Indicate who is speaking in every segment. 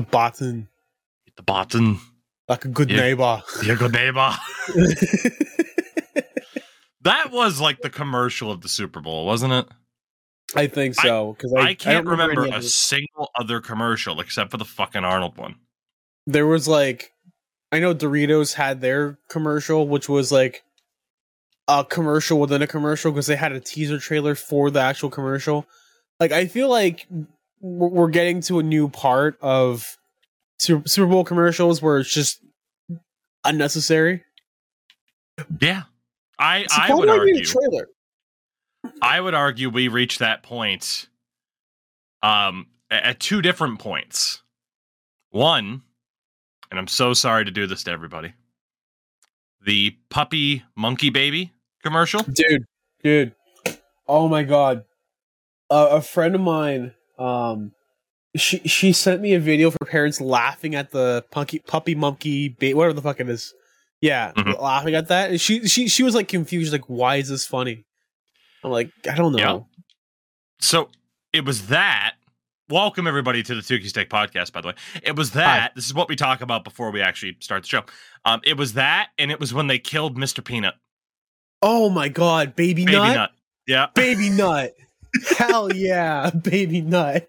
Speaker 1: the button.
Speaker 2: The button.
Speaker 1: Like a good
Speaker 2: Yeah.
Speaker 1: neighbor.
Speaker 2: Yeah, good neighbor. that was like the commercial of the Super Bowl, wasn't it?
Speaker 1: I think so. Because I,
Speaker 2: I, can't
Speaker 1: don't
Speaker 2: remember a
Speaker 1: others.
Speaker 2: single other commercial except for the fucking Arnold one.
Speaker 1: There was like, I know Doritos had their commercial, which was like a commercial within a commercial because they had a teaser trailer for the actual commercial. Like, I feel like we're getting to a new part of Super Bowl commercials where it's just unnecessary.
Speaker 2: Yeah. I,
Speaker 1: So
Speaker 2: I would argue
Speaker 1: trailer.
Speaker 2: I would argue we reached that point um at two different points. One, and I'm so sorry to do this to everybody. The puppy monkey baby commercial.
Speaker 1: dude dude oh my god uh, a friend of mine um she she sent me a video of her parents laughing at the punky puppy monkey ba- whatever the fuck it is yeah
Speaker 2: Mhm.
Speaker 1: laughing at that and she she she was like confused like why is this funny i'm like i don't know
Speaker 2: Yeah. So it was that. Welcome everybody to the Tougie's Take podcast. By the way, it was that. This is what we talk about before we actually start the show. Um, it was that, and it was when they killed Mr. Peanut,
Speaker 1: oh my god baby,
Speaker 2: Baby
Speaker 1: nut?
Speaker 2: Nut. Yeah,
Speaker 1: baby nut hell yeah baby nut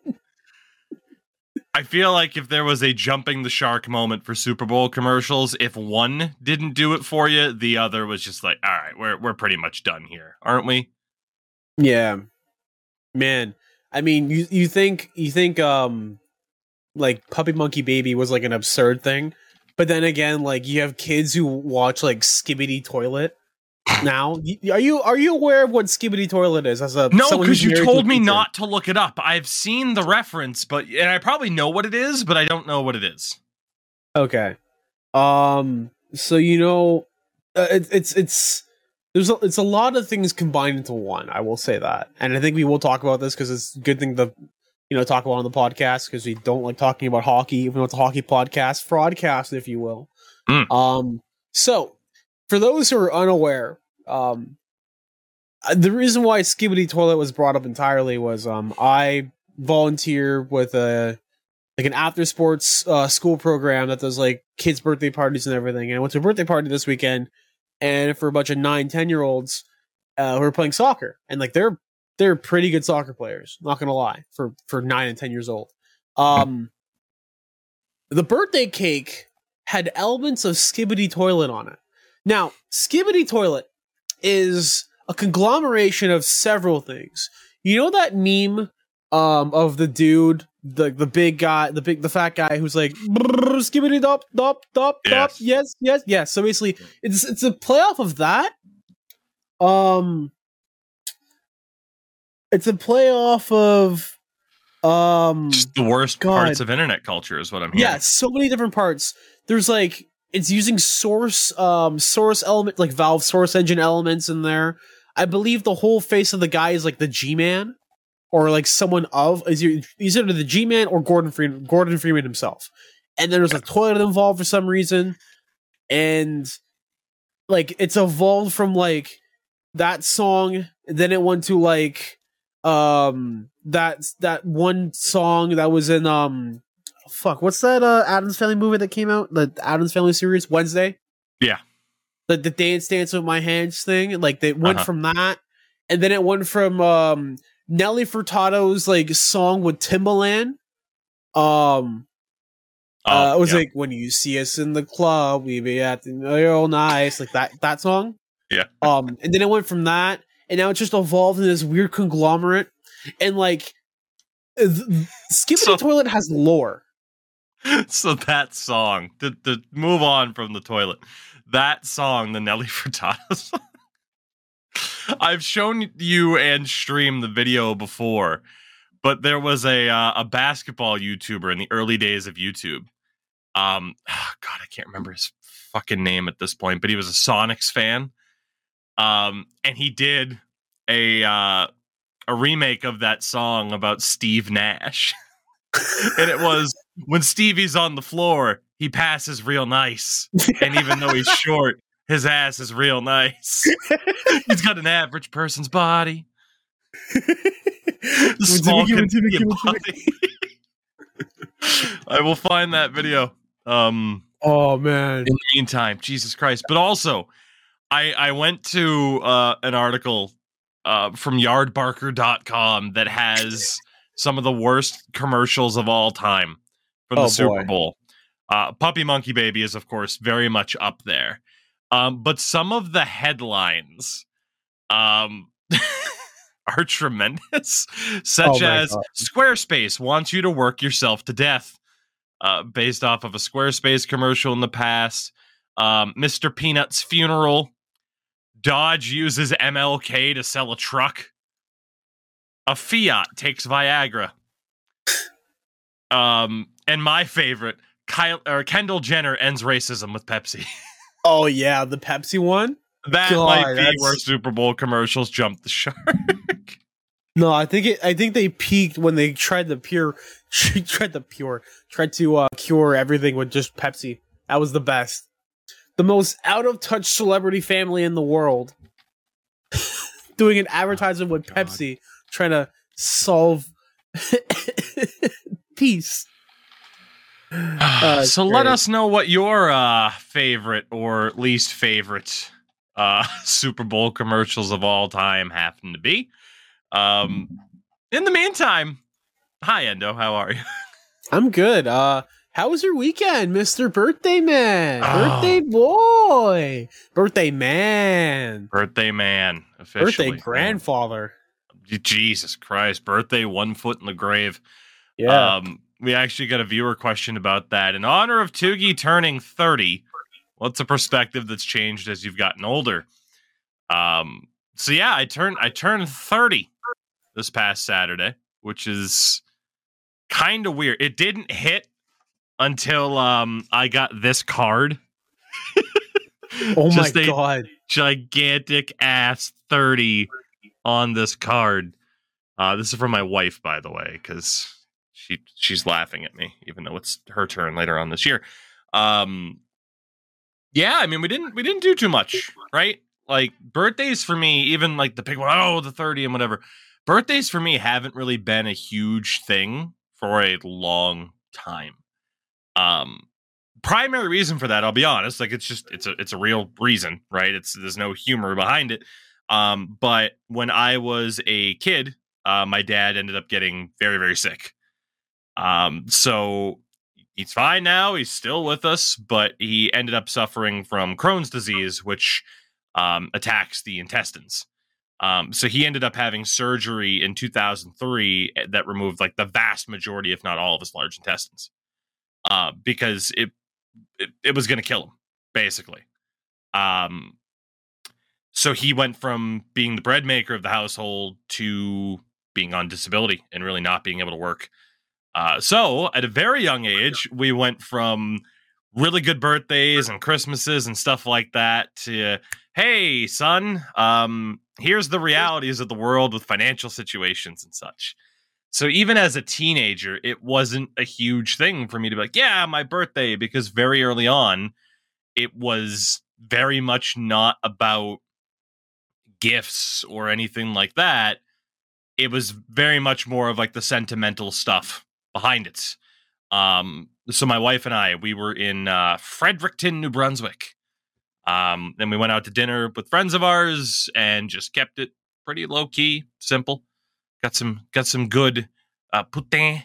Speaker 2: I feel like if there was a jumping the shark moment for Super Bowl commercials, if one didn't do it for you, the other was just like, all right, we're we're pretty much done here, aren't we?
Speaker 1: Yeah. Man, I mean, you you think you think um like Puppy Monkey Baby was like an absurd thing, but then again, like you have kids who watch like Skibidi Toilet now. Are you are you aware of what Skibidi Toilet is as a
Speaker 2: No, because you told me not to look it up. I've seen the reference, but and I probably know what it is, but I don't know what it is.
Speaker 1: Okay. Um so you know uh, it, it's it's there's a, it's a lot of things combined into one. I will say that, and I think we will talk about this because it's a good thing to you know talk about on the podcast because we don't like talking about hockey, even though it's a hockey podcast, fraudcast, if you will.
Speaker 2: Mm.
Speaker 1: Um, so for those who are unaware, um, uh, the reason why Skibidi Toilet was brought up entirely was um I volunteer with a like an after sports uh, school program that does like kids' birthday parties and everything. And I went to a birthday party this weekend, and for a bunch of nine, ten year olds uh, who are playing soccer, and like they're they're pretty good soccer players. Not gonna lie, for for nine and ten years old. Um, the birthday cake had elements of Skibidi Toilet on it. Now, Skibidi Toilet is a conglomeration of several things. You know that meme um of the dude the the big guy the big the fat guy who's like "Brrr, skibbity dop dop dop dop
Speaker 2: Yes.
Speaker 1: yes yes yes so basically it's it's a playoff of that um it's a playoff of um
Speaker 2: Just the worst
Speaker 1: God.
Speaker 2: parts of internet culture is what I'm hearing.
Speaker 1: yeah so many different parts there's like it's using source um source element like valve source engine elements in there. I believe the whole face of the guy is like the g-man or like someone of is either the g-man or gordon freeman gordon freeman himself. And then there's a toilet involved for some reason. And like it's evolved from like that song then it went to like um that that one song that was in um fuck what's that uh addams family movie that came out the addams family series wednesday
Speaker 2: Yeah.
Speaker 1: the, the dance dance with my hands thing like they went
Speaker 2: Uh-huh.
Speaker 1: from that and then it went from um nelly furtado's like song with timbaland um uh,
Speaker 2: Oh,
Speaker 1: it was
Speaker 2: yeah.
Speaker 1: like when you see us in the club, we be acting real nice, like that that song.
Speaker 2: Yeah.
Speaker 1: Um, and then it went from that, and now it's just evolved into this weird conglomerate, and like, uh, th- Skipping
Speaker 2: So-
Speaker 1: the Toilet has lore.
Speaker 2: so that song, to, to move on from the toilet, that song, the Nelly Furtado song. I've shown you and streamed the video before, but there was a uh, a basketball YouTuber in the early days of YouTube. Um, God, I can't remember his fucking name at this point, but he was a Sonics fan. Um, and he did a uh, a remake of that song about Steve Nash, and it was when Stevie's on the floor, he passes real nice. And even though he's short, his ass is real nice. he's got an average person's body. The small
Speaker 1: Give it to me,
Speaker 2: Canadian
Speaker 1: give it to me.
Speaker 2: body. I will find that video. Um,
Speaker 1: oh man.
Speaker 2: in the meantime, Jesus Christ. But also, I I went to uh, an article uh, from yardbarker.com that has some of the worst commercials of all time for the
Speaker 1: Oh,
Speaker 2: Super
Speaker 1: boy.
Speaker 2: Bowl. Uh, Puppy Monkey Baby is, of course, very much up there. Um, but some of the headlines um, are tremendous, such
Speaker 1: Oh
Speaker 2: as
Speaker 1: God.
Speaker 2: Squarespace wants you to work yourself to death, uh, based off of a Squarespace commercial in the past. Um, Mr. Peanut's funeral. Dodge uses MLK to sell a truck. A Fiat takes Viagra. Um, and my favorite, Kyle or Kendall Jenner ends racism with Pepsi.
Speaker 1: Oh yeah, the Pepsi one.
Speaker 2: That
Speaker 1: God,
Speaker 2: might be
Speaker 1: that's-
Speaker 2: where Super Bowl commercials jumped the shark.
Speaker 1: No, I think it. I think they peaked when they tried to pure, tried to pure, tried to uh, cure everything with just Pepsi. That was the best. The most out of touch celebrity family in the world, doing an advertisement with
Speaker 3: God.
Speaker 1: Pepsi, trying to solve peace. Uh,
Speaker 2: so
Speaker 1: it's
Speaker 2: let us know what your uh, favorite or least favorite uh, Super Bowl commercials of all time happen to be. Um, in the meantime, hi Endo, how are you?
Speaker 1: I'm good. Uh, how was your weekend, Mister Birthday Man?
Speaker 2: Oh.
Speaker 1: Birthday boy, birthday man,
Speaker 2: Birthday man, officially.
Speaker 1: birthday grandfather.
Speaker 2: Jesus Christ, birthday one foot in the grave.
Speaker 1: Yeah.
Speaker 2: Um, we actually got a viewer question about that. In honor of Tougie turning 30, what's a perspective that's changed as you've gotten older? Um, so yeah, I turned I turned 30 this past Saturday, which is kind of weird. It didn't hit until um I got this card.
Speaker 1: oh my god.
Speaker 2: gigantic ass 30 on this card. Uh, this is from my wife, by the way, because she she's laughing at me, even though it's her turn later on this year. Um, yeah, I mean, we didn't we didn't do too much, right? Like birthdays for me, even like the big one, oh, the thirty and whatever. Birthdays for me haven't really been a huge thing for a long time. Um, primary reason for that, I'll be honest, like it's just it's a it's a real reason, right? It's there's no humor behind it. Um, but when I was a kid, uh, my dad ended up getting very very sick. Um, so he's fine now. He's still with us, but he ended up suffering from Crohn's disease, which um, attacks the intestines. Um, so he ended up having surgery in 2003 that removed like the vast majority, if not all, of his large intestines, uh, because it it, it was going to kill him, basically. Um, so he went from being the bread maker of the household to being on disability and really not being able to work. Uh, so at a very young age, we went from really good birthdays and Christmases and stuff like that to, hey, son, um, here's the realities of the world with financial situations and such. So even as a teenager, it wasn't a huge thing for me to be like, yeah, my birthday, because very early on, it was very much not about gifts or anything like that. It was very much more of like the sentimental stuff behind it. Um, so my wife and I, we were in uh, Fredericton, New Brunswick. Um, then we went out to dinner with friends of ours and just kept it pretty low key, simple. Got some got some good uh, poutine.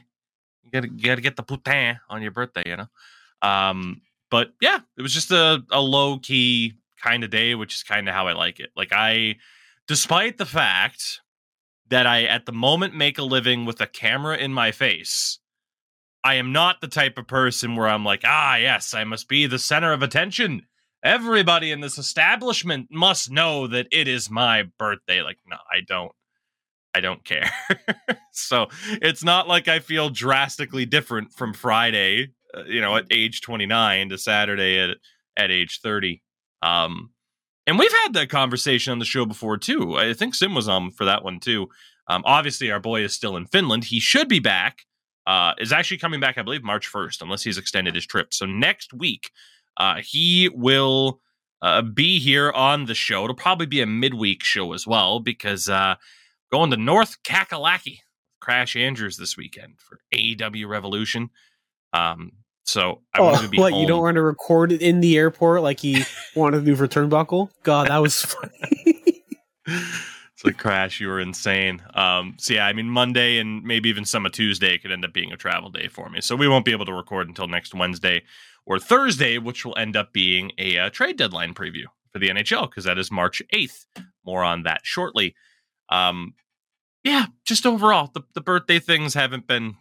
Speaker 2: You gotta you gotta get the poutine on your birthday, you know. Um, but yeah, it was just a, a low key kind of day, which is kind of how I like it. Like I, despite the fact that I at the moment make a living with a camera in my face, I am not the type of person where I'm like, ah, yes, I must be the center of attention. Everybody in this establishment must know that it is my birthday. Like, no, I don't. I don't care. so it's not like I feel drastically different from Friday, uh, you know, at age 29 to Saturday at at age 30. Um, and we've had that conversation on the show before too. I think Sim was on for that one too. Um, obviously, our boy is still in Finland. He should be back. Uh, is actually coming back, I believe, March 1st, unless he's extended his trip. So next week, uh, he will uh, be here on the show. It'll probably be a midweek show as well because uh, going to North Kakalaki, Crash Andrews this weekend for AEW Revolution. Um, so I
Speaker 1: oh,
Speaker 2: wanted to be
Speaker 1: what
Speaker 2: home.
Speaker 1: you don't want to record it in the airport like he wanted to do for Turnbuckle? God, that was funny.
Speaker 2: it's like crash. You were insane. Um, so yeah, I mean Monday and maybe even some of Tuesday could end up being a travel day for me. So we won't be able to record until next Wednesday or Thursday, which will end up being a uh, trade deadline preview for the NHL because that is March eighth. More on that shortly. Um, yeah, just overall, the, the birthday things haven't been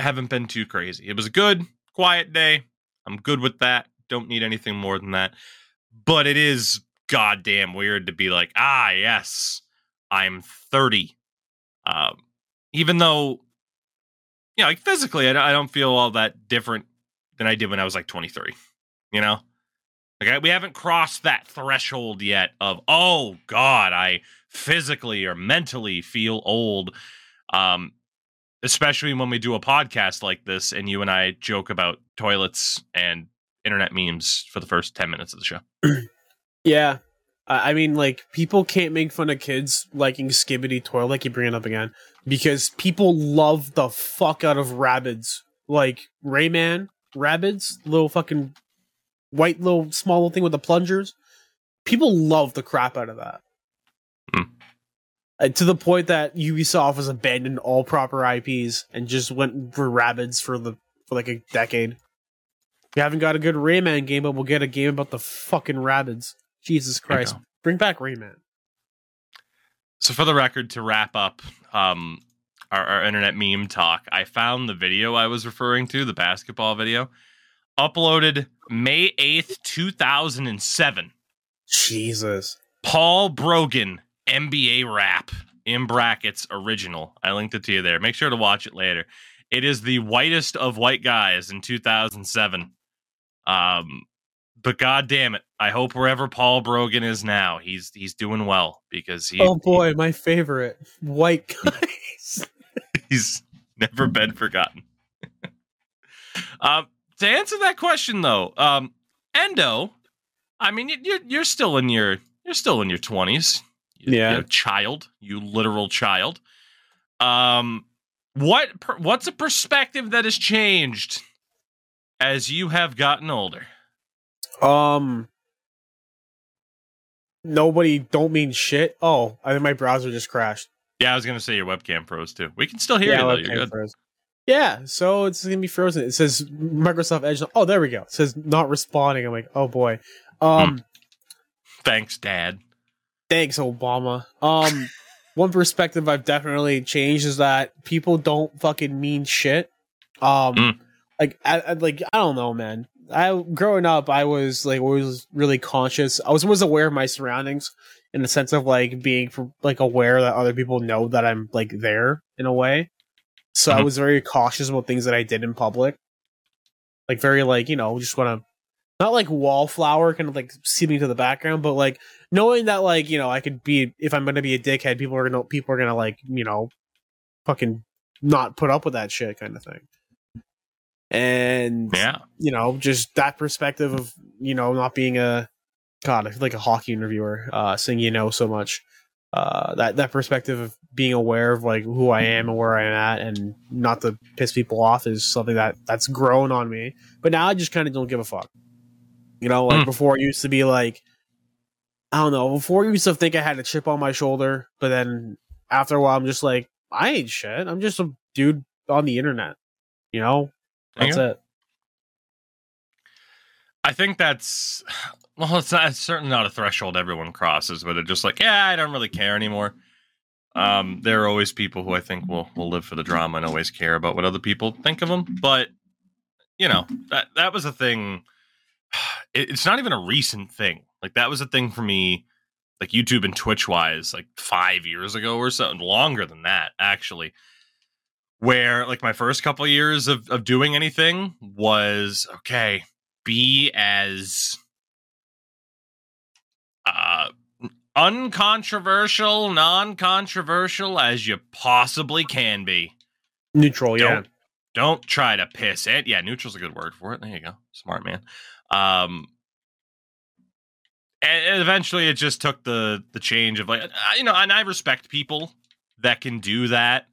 Speaker 2: haven't been too crazy. It was good, quiet day. I'm good with that. Don't need anything more than that. But it is goddamn weird to be like, ah, yes, I'm 30. Um, even though, you know, like physically, I, don't feel all that different than I did when I was like 23. You know, like I, we haven't crossed that threshold yet of, oh God, I physically or mentally feel old. Um, especially when we do a podcast like this and you and I joke about toilets and internet memes for the first 10 minutes of the show.
Speaker 1: yeah. I mean, like, people can't make fun of kids liking Skibidi Toilet, like you bring it up again, because people love the fuck out of Rabbids. Like, Rayman, Rabbids, little fucking white little small little thing with the plungers. People love the crap out of that. Uh, to the point that Ubisoft has abandoned all proper IPs and just went for Rabbids for the for like a decade. We haven't got a good Rayman game, but we'll get a game about the fucking Rabbids. Jesus Christ. Bring back Rayman.
Speaker 2: So for the record, to wrap up um, our, our internet meme talk, I found the video I was referring to, the basketball video, uploaded May 8th, 2007.
Speaker 1: Jesus.
Speaker 2: Paul Brogan, NBA rap, in brackets, original. I linked it to you there. Make sure to watch it later. It is the whitest of white guys in 2007. Um, but god damn it, I hope wherever Paul Brogan is now, he's he's doing well because he
Speaker 1: oh boy, my favorite. White guys.
Speaker 2: he's never been forgotten. um, to answer that question though, um, Endo, I mean, you're you're still in your you're still in your twenties.
Speaker 1: Yeah.
Speaker 2: you child, you literal child. Um, what per, what's a perspective that has changed as you have gotten older?
Speaker 1: um Nobody don't mean shit. Oh, I think my browser just crashed.
Speaker 2: Yeah, I was gonna say your webcam froze too. We can still hear you though. You're good.
Speaker 1: froze. Yeah, so it's gonna be frozen. It says Microsoft Edge. Oh, there we go. It says not responding. I'm like, oh boy. Um,
Speaker 2: Thanks, Dad.
Speaker 1: Thanks, Obama. Um, one perspective I've definitely changed is that people don't fucking mean shit. Um,
Speaker 2: Mm.
Speaker 1: like, I, I like I don't know, man. I growing up, I was like always really conscious. I was always aware of my surroundings in the sense of like being like aware that other people know that I'm like there in a way. So I
Speaker 2: Mhm.
Speaker 1: was very cautious about things that I did in public. Like very like, you know, just want to not like wallflower kind of like seeping to the background, but like knowing that like, you know, I could be if I'm going to be a dickhead, people are going to people are going to like, you know, fucking not put up with that shit kind of thing. And
Speaker 2: Yeah.
Speaker 1: you know, just that perspective of, you know, not being a God, I feel like a hockey interviewer, uh, saying you know so much. Uh, that that perspective of being aware of like who I am and where I'm at, and not to piss people off is something that that's grown on me. But now I just kind of don't give a fuck. You know, like
Speaker 2: Hmm.
Speaker 1: before, I used to be like, I don't know. Before, I used to think I had a chip on my shoulder, but then after a while, I'm just like, I ain't shit. I'm just a dude on the internet. You know, that's
Speaker 2: go.
Speaker 1: it.
Speaker 2: I think that's well, it's, not, it's certainly not a threshold everyone crosses, but they're just like, yeah, I don't really care anymore. Um, there are always people who I think will will live for the drama and always care about what other people think of them. But you know that that was a thing. It, it's not even a recent thing. Like that was a thing for me, like YouTube and Twitch wise, like five years ago or something. Longer than that, actually. Where like my first couple years of of doing anything was okay be as uh uncontroversial, non-controversial as you possibly can be.
Speaker 1: Neutral, yeah.
Speaker 2: Don't don't try to piss it. Yeah, neutral's a good word for it. There you go. Smart man. Um and eventually it just took the the change of like you know, and I respect people that can do that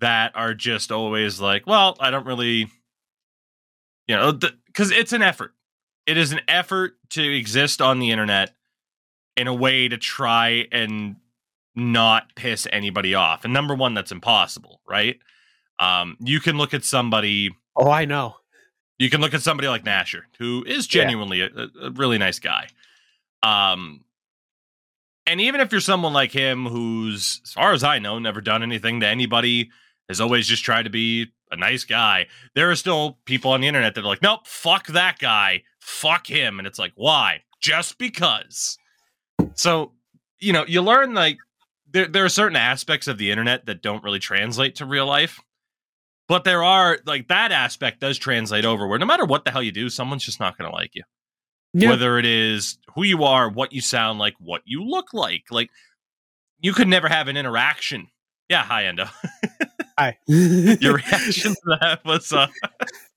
Speaker 2: that are just always like, well, I don't really You know, because it's an effort. It is an effort to exist on the internet in a way to try and not piss anybody off. And number one, that's impossible, right? Um, you can look at somebody.
Speaker 1: Oh, I know.
Speaker 2: You can look at somebody like Nasher, who is genuinely yeah. a, a, really nice guy. Um, and even if you're someone like him, who's, as far as I know, never done anything to anybody, has always just tried to be a nice guy, there are still people on the internet that are like, nope, fuck that guy, fuck him. And it's like, why? Just because. So, you know, you learn like there, there are certain aspects of the internet that don't really translate to real life. But there are like that aspect does translate over where no matter what the hell you do, someone's just not going to like you. Yeah. Whether it is who you are, what you sound like, what you look like. Like you could never have an interaction. Yeah, hi Endo.
Speaker 1: hi.
Speaker 2: Your reaction to that was uh,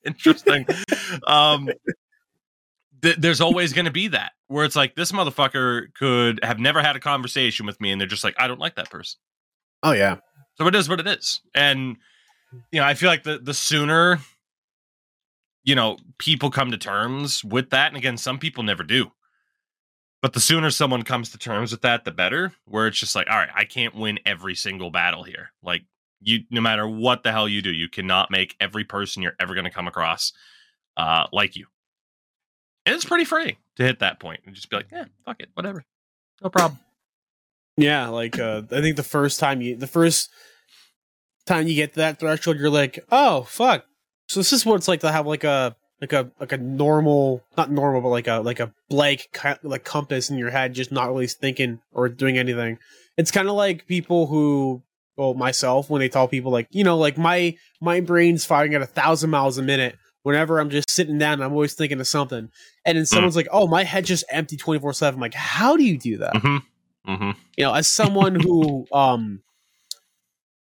Speaker 2: interesting. Um th- there's always going to be that where it's like this motherfucker could have never had a conversation with me and they're just like I don't like that person.
Speaker 1: Oh yeah.
Speaker 2: So it is what it is. And you know, I feel like the the sooner you know, people come to terms with that and again some people never do. But the sooner someone comes to terms with that the better, where it's just like, all right, I can't win every single battle here. Like you no matter what the hell you do, you cannot make every person you're ever going to come across uh like you it's pretty free to hit that point and just be like, yeah, fuck it, whatever, no problem.
Speaker 1: Yeah, like uh, I think the first time you, the first time you get to that threshold, you're like, oh fuck. So this is what it's like to have like a like a like a normal, not normal, but like a like a blank like compass in your head, just not really thinking or doing anything. It's kind of like people who, well, myself when they tell people like, you know, like my my brain's firing at a thousand miles a minute whenever I'm just sitting down, I'm always thinking of something. And then someone's mm. like, "Oh, my head just empty 24 seven." Like, how do you do that?
Speaker 2: Mm-hmm. Mm-hmm.
Speaker 1: You know, as someone who, um,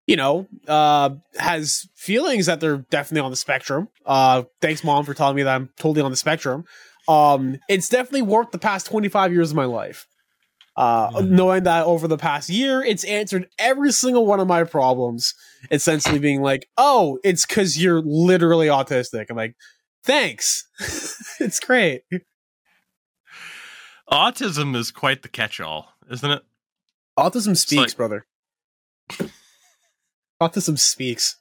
Speaker 1: you know, uh, has feelings that they're definitely on the spectrum. Uh, thanks, mom, for telling me that I'm totally on the spectrum. Um, it's definitely worked the past 25 years of my life. Uh, mm-hmm. knowing that over the past year, it's answered every single one of my problems. Essentially, being like, "Oh, it's because you're literally autistic." I'm like, "Thanks, it's great."
Speaker 2: Autism is quite the catch-all, isn't it?
Speaker 1: Autism speaks, like- brother. Autism speaks,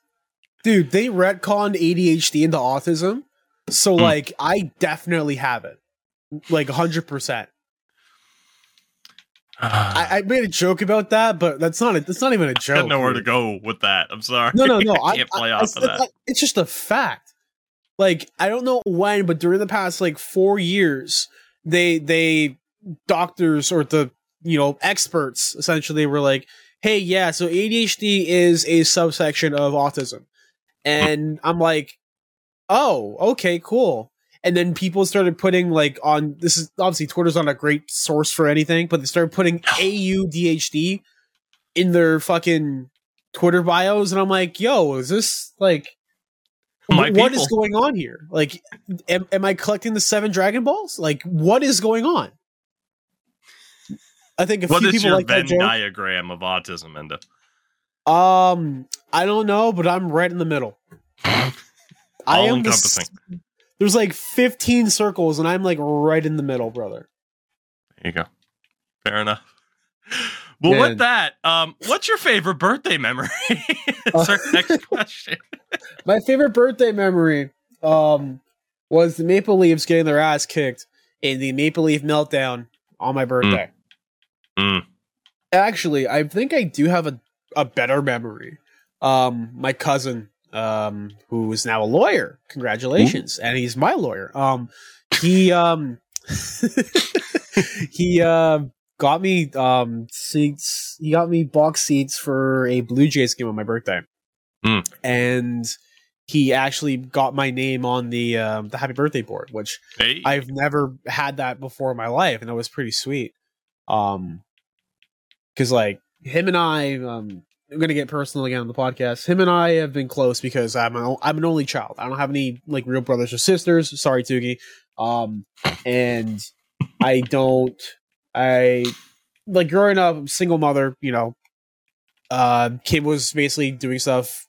Speaker 1: dude. They retconned ADHD into autism, so mm. like, I definitely have it, like hundred percent. I, I, made a joke about that, but that's not a, that's not even a joke. I
Speaker 2: got nowhere dude. to go with that. I'm sorry.
Speaker 1: No, no, no.
Speaker 2: I can't play I, off of that.
Speaker 1: It's just a fact. Like I don't know when, but during the past like four years, they they doctors or the you know experts essentially were like, hey, yeah, so ADHD is a subsection of autism, and I'm like, oh, okay, cool and then people started putting like on this is obviously Twitter's not a great source for anything, but they started putting AUDHD in their fucking Twitter bios, and I'm like, yo, is this like My what people. is going on here? Like, am, am I collecting the seven Dragon Balls? Like, what is going on? I think a
Speaker 2: what
Speaker 1: few people
Speaker 2: your
Speaker 1: like
Speaker 2: Venn that diagram of autism, Endo?
Speaker 1: Um, I don't know, but I'm right in the middle.
Speaker 2: I am encompassing.
Speaker 1: The, there's like 15 circles, and I'm like right in the middle, brother.
Speaker 2: There you go. Fair enough. Well, with that, um, what's your favorite birthday memory? That's our next question.
Speaker 1: My favorite birthday memory um, was the Maple Leafs getting their ass kicked in the Maple Leaf meltdown on my birthday.
Speaker 2: Mm. Mm.
Speaker 1: Actually, I think I do have a, a better memory. Um, my cousin um, who is now a lawyer. Congratulations, Ooh. and he's my lawyer. Um, he um, he uh, got me um seats. He got me box seats for a Blue Jays game on my birthday,
Speaker 2: mm.
Speaker 1: and he actually got my name on the um, the happy birthday board, which
Speaker 2: hey.
Speaker 1: I've never had that before in my life, and that was pretty sweet. Um, because like him and I, um, I'm gonna get personal again on the podcast. Him and I have been close because I'm a, I'm an only child. I don't have any like real brothers or sisters. Sorry, Tougie. Um, and I don't. I like growing up, single mother. You know, uh, kid was basically doing stuff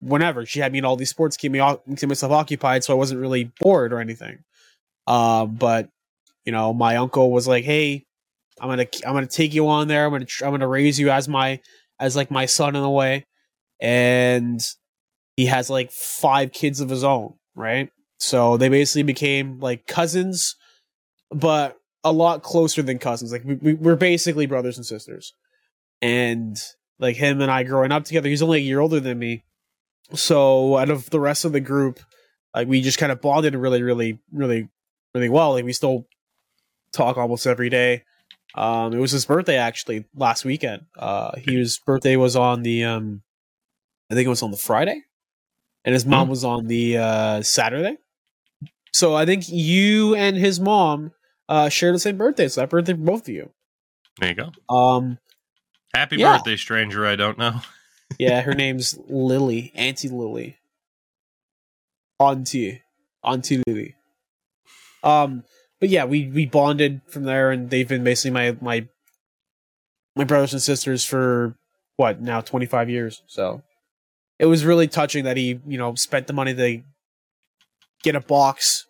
Speaker 1: whenever she had me in all these sports, keep me keep myself occupied, so I wasn't really bored or anything. Um, but you know, my uncle was like, "Hey, I'm gonna I'm gonna take you on there. I'm gonna I'm gonna raise you as my as like my son in a way." And he has like five kids of his own, right? So they basically became like cousins, but a lot closer than cousins. Like we, we, we're basically brothers and sisters. And like him and I growing up together, he's only a year older than me. So out of the rest of the group, like we just kind of bonded really, really, really, really well. Like we still talk almost every day. Um, it was his birthday actually last weekend. Uh, his birthday was on the um, I think it was on the Friday, and his mom
Speaker 2: Hmm.
Speaker 1: was on the uh, Saturday. So I think you and his mom uh, share the same birthday. So that birthday for both of you.
Speaker 2: There you go.
Speaker 1: Um,
Speaker 2: Happy
Speaker 1: Yeah.
Speaker 2: birthday, stranger. I don't know.
Speaker 1: yeah, her name's Lily, Auntie Lily, Auntie, Auntie Lily. Um, but yeah, we we bonded from there, and they've been basically my my my brothers and sisters for what now twenty five years. So it was really touching that he you know spent the money to get a box.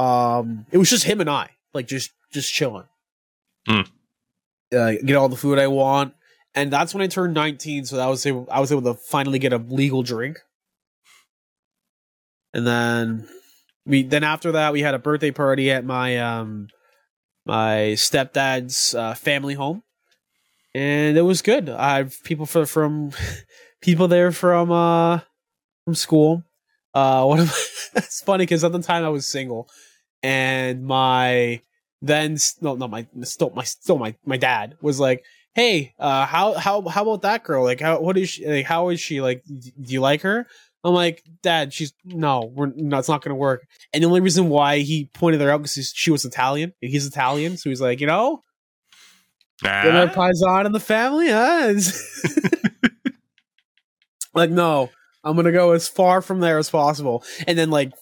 Speaker 1: Um, it was just him and I, like just just chilling.
Speaker 2: Hmm.
Speaker 1: Uh, get all the food I want, and that's when I turned nineteen. So that was able, I was able to finally get a legal drink. And then we then after that we had a birthday party at my um my stepdad's uh, family home, and it was good. I have people for, from people there from uh from school. Uh, one of it's funny because at the time I was single, and my then no no my still my still my my dad was like, hey, uh, how how how about that girl? Like, how what is she? Like, how is she? Like, do you like her? I'm like, Dad, she's no, we're no, it's not gonna work. And the only reason why he pointed her out because she was Italian, and he's Italian, so he's like, you know,
Speaker 2: Ah,
Speaker 1: paisan in the family, huh? like, no, I'm gonna go as far from there as possible. And then, like,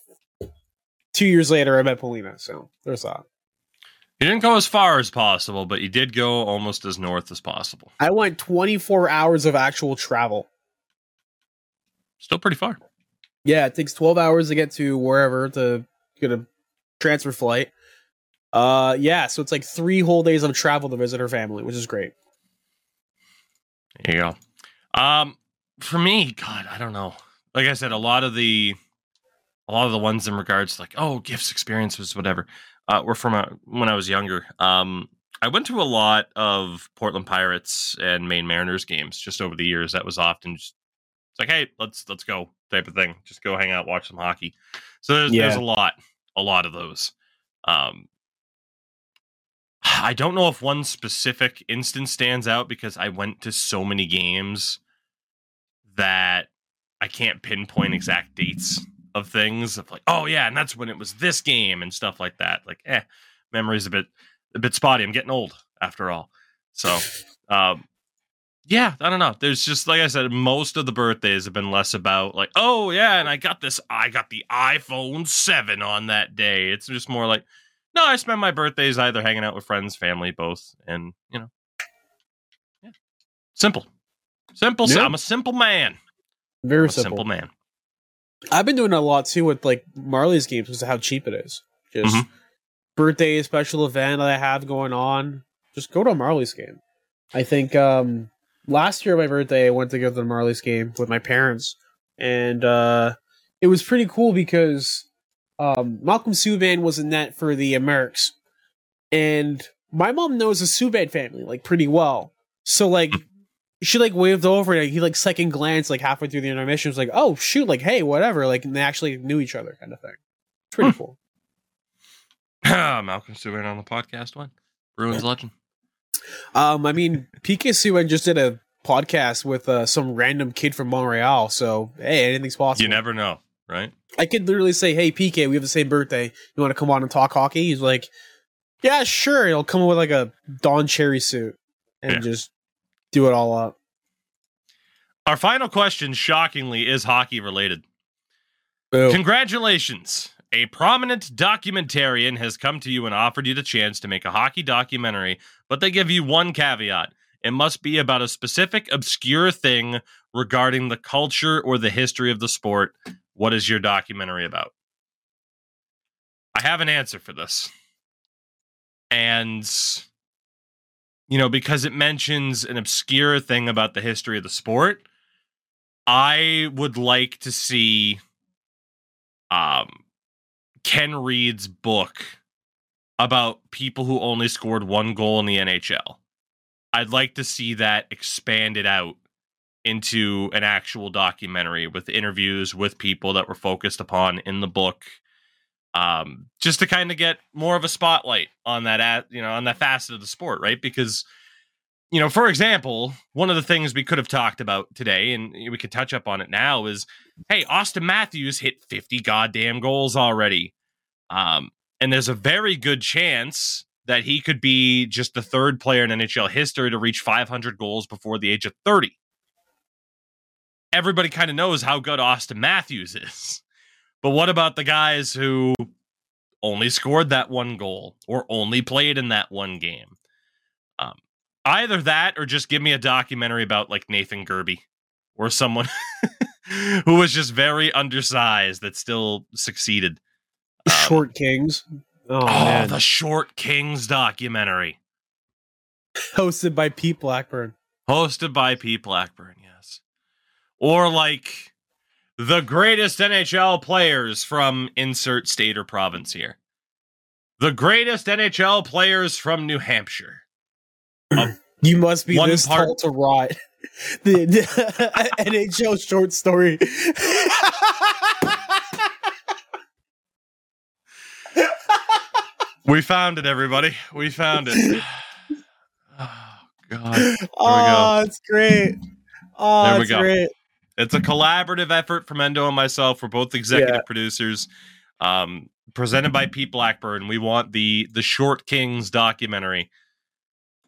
Speaker 1: two years later, I met Polina. So there's that.
Speaker 2: you didn't go as far as possible, but you did go almost as north as possible.
Speaker 1: I went 24 hours of actual travel.
Speaker 2: Still pretty far.
Speaker 1: Yeah, it takes 12 hours to get to wherever to get a transfer flight. Uh, yeah, so it's like three whole days of travel to visit her family, which is great.
Speaker 2: There you go. Um, for me, God, I don't know. Like I said, a lot of the, a lot of the ones in regards to like, oh, gifts, experiences, whatever, uh, were from uh when I was younger. Um, I went to a lot of Portland Pirates and Maine Mariners games just over the years. That was often just it's like, hey, let's let's go type of thing. Just go hang out, watch some hockey. So there's there's a lot, a lot of those. Um, I don't know if one specific instance stands out because I went to so many games that I can't pinpoint exact dates of things of like, oh yeah, and that's when it was this game and stuff like that. Like, eh, memory's a bit a bit spotty. I'm getting old after all. So um yeah, I don't know. There's just like I said, most of the birthdays have been less about like, oh yeah, and I got this I got the iPhone 7 on that day. It's just more like no, I spend my birthdays either hanging out with friends, family, both, and you know, yeah, simple, simple.
Speaker 1: Yeah.
Speaker 2: I'm a simple man.
Speaker 1: Very simple.
Speaker 2: simple man.
Speaker 1: I've been doing a lot too with like Marlies games because of how cheap it is. Just
Speaker 2: Mhm.
Speaker 1: birthday special event that I have going on. Just go to a Marlies game. I think um last year my birthday I went to go to the Marlies game with my parents, and uh it was pretty cool because um Malcolm Subban was in net for the Amerks, and my mom knows the Subban family like pretty well. So like she like waved over and he like second glance like halfway through the intermission was like, oh shoot, like hey, whatever. Like and they actually knew each other kind of thing. It's pretty cool.
Speaker 2: Malcolm Subban on the podcast one. Bruins legend.
Speaker 1: Um, I mean, PK Subban just did a podcast with uh, some random kid from Montreal, so hey, anything's possible.
Speaker 2: You never know, right?
Speaker 1: I could literally say, "Hey, PK, we have the same birthday. You want to come on and talk hockey?" He's like, "Yeah, sure." He'll come with like a Don Cherry suit and
Speaker 2: Yeah.
Speaker 1: just do it all up.
Speaker 2: Our final question, shockingly, is hockey related.
Speaker 1: Boom.
Speaker 2: Congratulations. A prominent documentarian has come to you and offered you the chance to make a hockey documentary, but they give you one caveat. It must be about a specific obscure thing regarding the culture or the history of the sport, what is your documentary about? I have an answer for this. And, you know, because it mentions an obscure thing about the history of the sport, I would like to see um, Ken Reed's book about people who only scored one goal in the NHL. I'd like to see that expanded out into an actual documentary with interviews with people that were focused upon in the book um, just to kind of get more of a spotlight on that at you know on that facet of the sport right because you know for example one of the things we could have talked about today and we could touch up on it now is hey austin matthews hit 50 goddamn goals already um, and there's a very good chance that he could be just the third player in NHL history to reach 500 goals before the age of 30. Everybody kind of knows how good Austin Matthews is. But what about the guys who only scored that one goal or only played in that one game? Um, either that or just give me a documentary about like Nathan Gerbe or someone who was just very undersized that still succeeded.
Speaker 1: Um, Short Kings.
Speaker 2: Oh, oh man. the Short Kings documentary.
Speaker 1: Hosted by Pete Blackburn.
Speaker 2: Hosted by Pete Blackburn, yes. Or like the greatest NHL players from insert state or province here. The greatest NHL players from New Hampshire.
Speaker 1: you must be this part- tall to rot. the, the NHL short story.
Speaker 2: We found it, everybody. We found it. oh God.
Speaker 1: oh, it's great. Oh, there we go. Great.
Speaker 2: It's a collaborative effort from Endo and myself. We're both executive yeah. producers. Um, presented by Pete Blackburn. We want the the Short Kings documentary.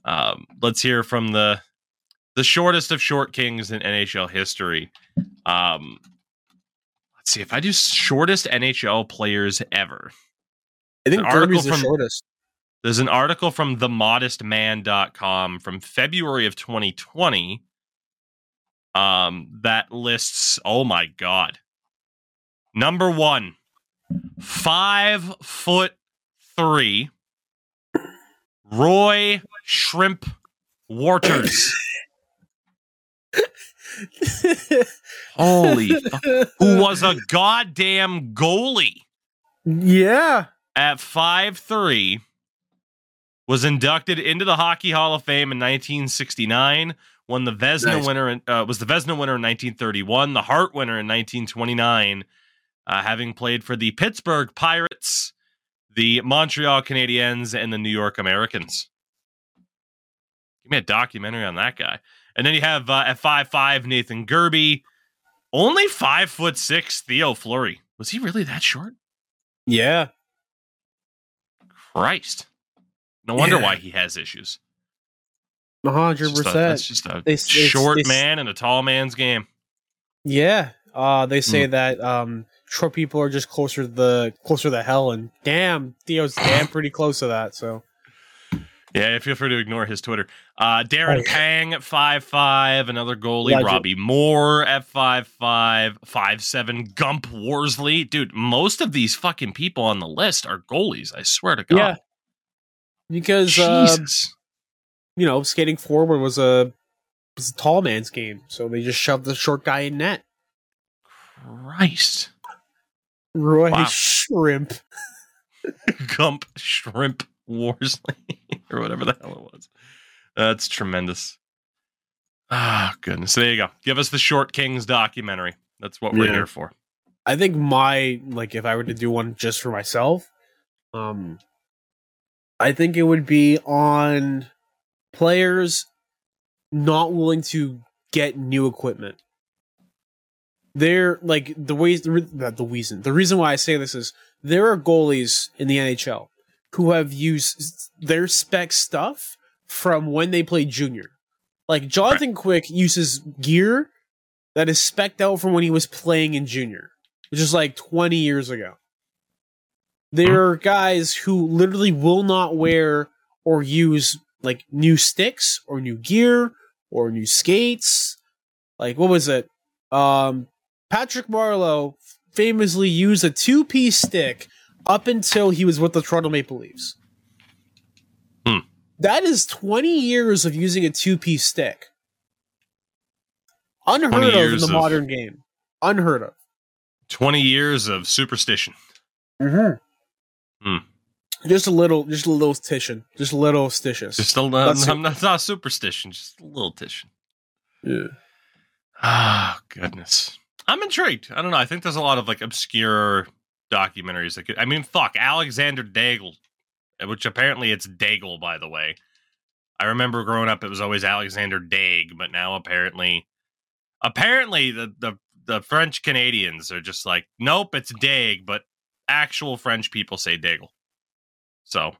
Speaker 2: Um, let's hear from the the shortest of short kings in NHL history. Um, let's see if I do shortest NHL players ever.
Speaker 1: I think the from, shortest.
Speaker 2: There's an article from themodestman.com from February of 2020 um, that lists, oh my God. Number one, five foot three, Roy Shrimp Worters. Holy, who was a goddamn goalie.
Speaker 1: Yeah
Speaker 2: at five three, was inducted into the Hockey Hall of Fame in 1969. Won the Vezina nice. winner, in, uh, was the Vezina winner in 1931, the Hart winner in 1929, uh, having played for the Pittsburgh Pirates, the Montreal Canadiens, and the New York Americans. Give me a documentary on that guy. And then you have uh, at five five Nathan Gerbe, only five foot six Theo Fleury. Was he really that short?
Speaker 1: Yeah,
Speaker 2: Christ. No wonder yeah. why he has issues.
Speaker 1: hundred percent.
Speaker 2: That's just a they, short they, man and a tall man's game.
Speaker 1: Yeah. Uh, they say mm. that um, short people are just closer to the closer to hell, and damn, Theo's damn pretty close to that. So.
Speaker 2: Yeah, feel free to ignore his Twitter. Uh, Darren oh. Pang at five five, another goalie. Legend. Robbie Moore at five five, five seven. Gump Worsley, dude. Most of these fucking people on the list are goalies. I swear to God. Yeah,
Speaker 1: because uh, you know, skating forward was a was a tall man's game, so they just shoved the short guy in net.
Speaker 2: Christ,
Speaker 1: Roy wow. Shrimp,
Speaker 2: Gump Shrimp Worsley. or whatever the hell it was. That's tremendous. Ah, oh, goodness. There you go. Give us the Short Kings documentary. That's what we're yeah. here for.
Speaker 1: I think my like if I were to do one just for myself, um I think it would be on players not willing to get new equipment. They're like the ways the, the reason the reason why I say this is there are goalies in the NHL who have used their spec stuff from when they played junior. Like Jonathan right. Quick uses gear that is specked out from when he was playing in junior, which is like 20 years ago. There mm-hmm. are guys who literally will not wear or use like new sticks or new gear or new skates like what was it? Um, Patrick Marleau famously used a two piece stick up until he was with the Toronto Maple Leafs.
Speaker 2: Hmm.
Speaker 1: That is 20 years of using a two piece stick. Unheard of in
Speaker 2: years
Speaker 1: the
Speaker 2: of-
Speaker 1: modern game. Unheard of.
Speaker 2: 20 years of superstition.
Speaker 1: Mm-hmm.
Speaker 2: Hmm.
Speaker 1: Just a little, just a little tition, just a little stitious.
Speaker 2: Just a little,
Speaker 1: That's
Speaker 2: I'm not, not superstition, just a little tition.
Speaker 1: yeah.
Speaker 2: Ah, goodness. I'm intrigued. I don't know. I think there's a lot of like obscure documentaries that could. I mean, fuck, Alexander Daigle, which apparently it's Daigle, by the way. I remember growing up, it was always Alexander Daig, but now apparently, apparently the the the French Canadians are just like, nope, it's Daig, but actual French people say Daigle. So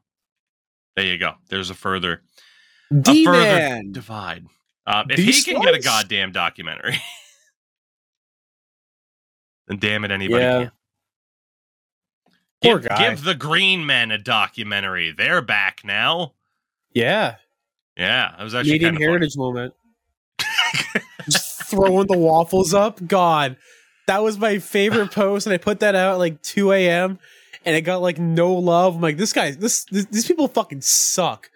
Speaker 2: there you go. There's a further a
Speaker 1: D
Speaker 2: further divide. Uh, if he can get a goddamn documentary, then damn it, anybody
Speaker 1: Yeah.
Speaker 2: can.
Speaker 1: Poor
Speaker 2: give,
Speaker 1: guy.
Speaker 2: give the Green Men a documentary. They're back now.
Speaker 1: Yeah.
Speaker 2: Yeah, I was actually
Speaker 1: Canadian
Speaker 2: kind of
Speaker 1: heritage moment. Just throwing the waffles up. God, that was my favorite post, and I put that out at like 2 a.m. and it got like no love. I'm like, this guy, this, this these people fucking suck.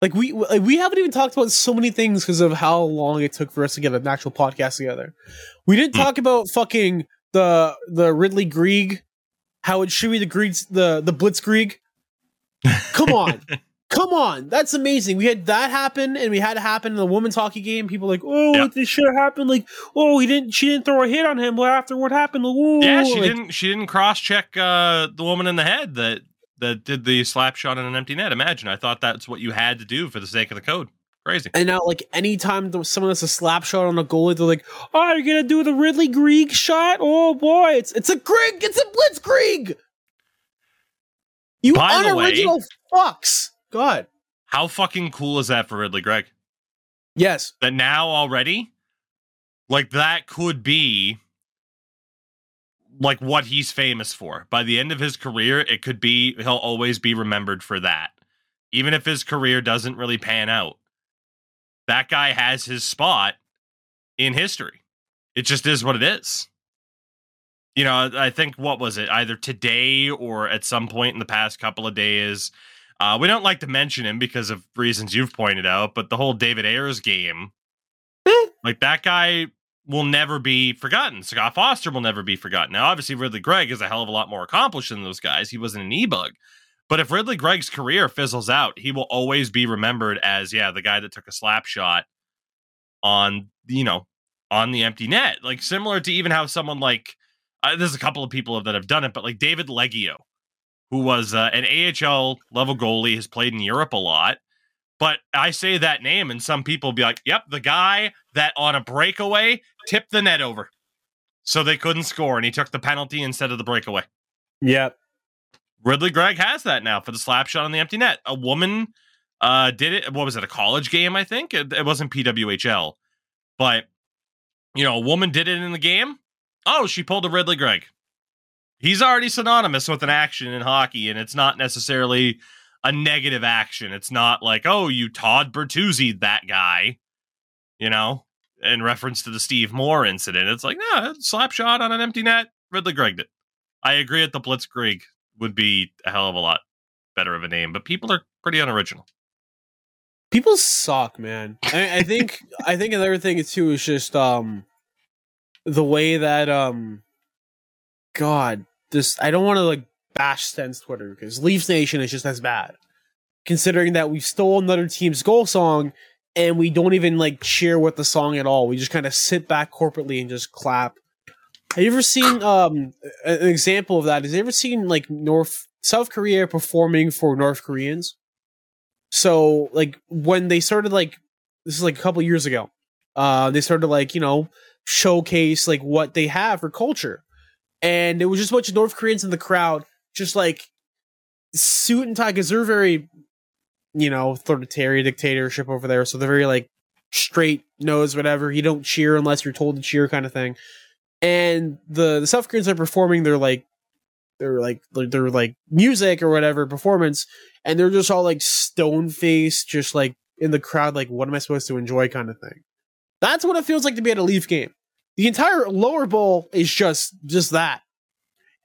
Speaker 1: Like we like, we haven't even talked about so many things because of how long it took for us to get an actual podcast together. We didn't
Speaker 2: Hmm.
Speaker 1: talk about fucking the the Ridley Greig, how it should be the Greigs the the Blitzkrieg. Come on. Come on, that's amazing. We had that happen, and we had it happen in the women's hockey game. People like, oh, this should have happened. Like, oh, he didn't. She didn't throw a hit on him Well, after what happened. Like, ooh,
Speaker 2: yeah, she
Speaker 1: like,
Speaker 2: didn't. She didn't cross check uh, the woman in the head that that did the slap shot in an empty net. Imagine. I thought that's what you had to do for the sake of the code. Crazy.
Speaker 1: And now, like, anytime someone has a slap shot on a goalie, they're like, "Oh, you're gonna do the Ridley Greig shot? Oh boy, it's it's a Greig, it's a Blitz Blitzkrieg." You
Speaker 2: By the way-
Speaker 1: unoriginal fucks. God,
Speaker 2: How fucking cool is that for Ridley Greig?
Speaker 1: yes,
Speaker 2: that now already like that could be like what he's famous for by the end of his career it could be he'll always be remembered for that even if his career doesn't really pan out that guy has his spot in history it just is what it is you know i think what was it either today or at some point in the past couple of days uh, we don't like to mention him because of reasons you've pointed out, but the whole David Ayres game, like that guy will never be forgotten. Scott Foster will never be forgotten. Now, obviously, Ridley Greig is a hell of a lot more accomplished than those guys. He wasn't an e-bug. But if Ridley Greig's career fizzles out, he will always be remembered as, yeah, the guy that took a slap shot on, you know, on the empty net. Like similar to even how someone like, uh, there's a couple of people that have done it, but like David Leggio, who was uh, an AHL level goalie, has played in Europe a lot. But I say that name, and some people be like, "Yep, the guy that on a breakaway tipped the net over, so they couldn't score, and he took the penalty instead of the breakaway."
Speaker 1: yep.
Speaker 2: Ridley Greig has that now for the slap shot on the empty net. A woman uh, did it. What was it? A college game, I think. It, it wasn't PWHL, but you know, a woman did it in the game. Oh, she pulled a Ridley Greig. He's already synonymous with an action in hockey, and it's not necessarily a negative action. It's not like, oh, you Todd Bertuzzi that guy, you know, in reference to the Steve Moore incident. It's like, no, slap shot on an empty net. Ridley Gregg did. It. I agree that the Blitzkrieg would be a hell of a lot better of a name, but people are pretty unoriginal.
Speaker 1: people suck, man. I, I think I think another thing too is just um the way that um God, this I don't want to like bash Sens Twitter because Leafs Nation is just as bad. Considering that we stole another team's goal song and we don't even like cheer with the song at all. We just kind of sit back corporately and just clap. Have you ever seen um an example of that? Has you ever seen like North South Korea performing for North Koreans? So like when they started like this is like a couple years ago, uh, they started like you know showcase like what they have for culture, and it was just a bunch of North Koreans in the crowd, just like suit and tie because they're very, you know, authoritarian dictatorship over there, so they're very like straight nose whatever. You don't cheer unless you're told to cheer, kind of thing. And the the South Koreans are performing their like their like their like music or whatever performance and they're just all like stone faced, just like in the crowd, like what am I supposed to enjoy, kind of thing. That's what it feels like to be at a Leaf game. The entire lower bowl is just just that,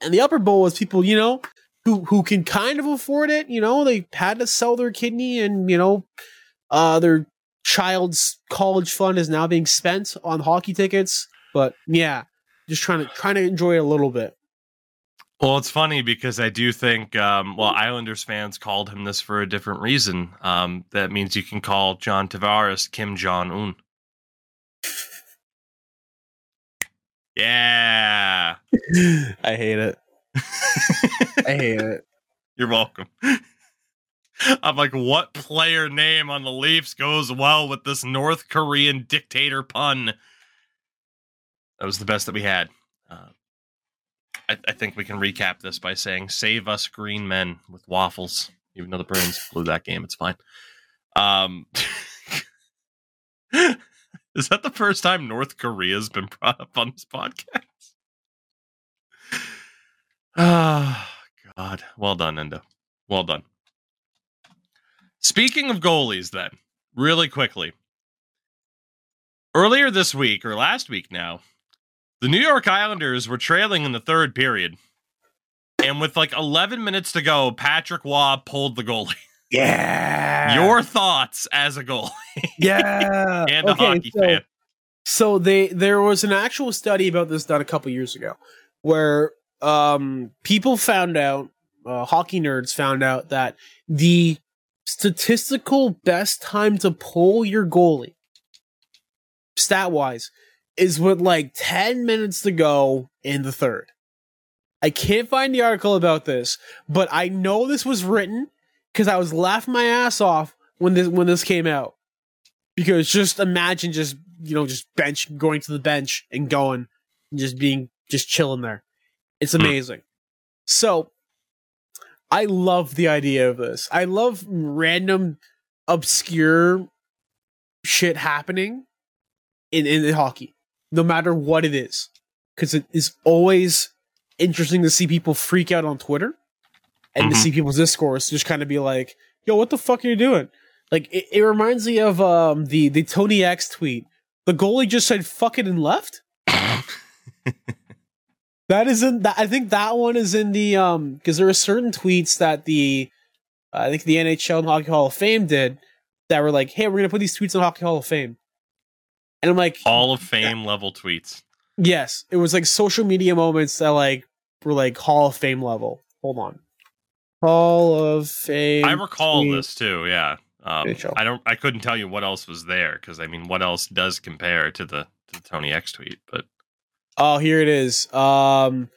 Speaker 1: and the upper bowl is people you know who who can kind of afford it. You know, they had to sell their kidney, and you know, uh, their child's college fund is now being spent on hockey tickets. But yeah, just trying to trying to enjoy it a little bit.
Speaker 2: Well, it's funny because I do think, um, well, Islanders fans called him this for a different reason. Um, that means you can call John Tavares Kim Jong Un. Yeah.
Speaker 1: I hate it. I hate it.
Speaker 2: You're welcome. I'm like, what player name on the Leafs goes well with this North Korean dictator pun? That was the best that we had. Uh, I, I, think we can recap this by saying, "Save us, green men with waffles." Even though the Bruins blew that game, it's fine. Um, is that the first time North Korea's been brought up on this podcast? Ah, oh, God. Well done, Endo. Well done. Speaking of goalies, then, really quickly. Earlier this week, or last week now, the New York Islanders were trailing in the third period. And with like 11 minutes to go, Patrick Roy pulled the goalie.
Speaker 1: Yeah.
Speaker 2: Your thoughts as a goalie.
Speaker 1: Yeah.
Speaker 2: and a hockey so, fan.
Speaker 1: So they there was an actual study about this done a couple years ago where um people found out uh, hockey nerds found out that the statistical best time to pull your goalie stat wise is with like 10 minutes to go in the third. I can't find the article about this, but I know this was written because I was laughing my ass off when this when this came out. Because just imagine just you know just bench going to the bench and going and just being just chilling there. It's hmm. amazing. So I love the idea of this. I love random obscure shit happening in in hockey, no matter what it is, because it is always interesting to see people freak out on Twitter and mm-hmm. to see people's discourse just kind of be like, "Yo, what the fuck are you doing?" Like it, it reminds me of um the the Tony X tweet. The goalie just said "fuck it" and left. that isn't that. I think that one is in the um because there are certain tweets that the uh, I think the NHL and Hockey Hall of Fame did that were like, "Hey, we're gonna put these tweets in Hockey Hall of Fame," and I'm like,
Speaker 2: Hall of Fame level tweets.
Speaker 1: Yes, it was like social media moments that like were like Hall of Fame level. Hold on, Hall of Fame.
Speaker 2: I recall tweet. this too. Yeah, um, I don't. I couldn't tell you what else was there because I mean, what else does compare to the to the Tony X tweet? But
Speaker 1: oh, here it is. Um,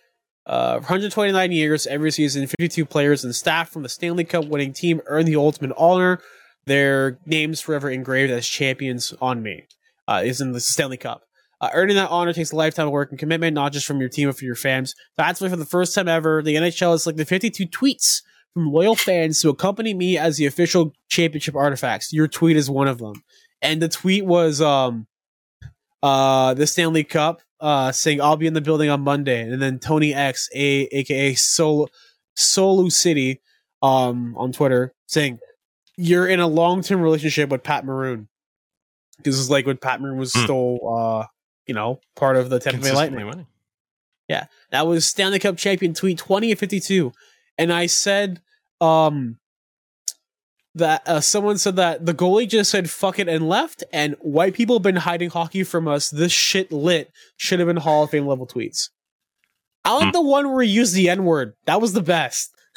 Speaker 1: uh, 129 years every season, 52 players and staff from the Stanley Cup winning team earn the ultimate honor. Their names forever engraved as champions on me. Uh, is in the Stanley Cup. Uh, earning that honor takes a lifetime of work and commitment, not just from your team, but for your fans. That's why, for the first time ever, the NHL has selected 52 tweets from loyal fans to accompany me as the official championship artifacts. Your tweet is one of them. And the tweet was um uh the Stanley Cup uh saying I'll be in the building on Monday and then Tony X a aka Sol Solu City um on Twitter saying you're in a long-term relationship with Pat Maroon. This is like when Pat Maroon was mm. still uh you know part of the Tampa Bay Lightning. Winning. Yeah, that was Stanley Cup champion tweet 20 and 52 and I said um that uh, someone said that the goalie just said fuck it and left, and white people have been hiding hockey from us. This shit lit should have been Hall of Fame level tweets. I like hmm. the one where he used the N word. That was the best.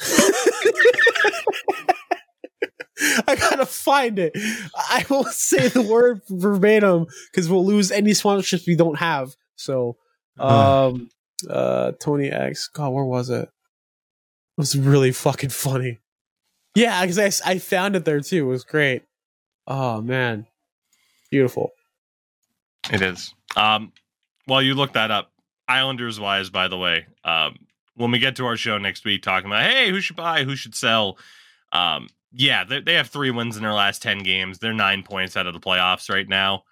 Speaker 1: I gotta find it. I will say the word verbatim because we'll lose any sponsorships we don't have. So, um, uh, Tony X. God, where was it? It was really fucking funny. Yeah, because I, I found it there too. It was great. Oh man, beautiful.
Speaker 2: It is. Um, while you look that up, Islanders wise, by the way, um, when we get to our show next week, talking about hey, who should buy, who should sell. Um, yeah, they, they have three wins in their last ten games. They're nine points out of the playoffs right now.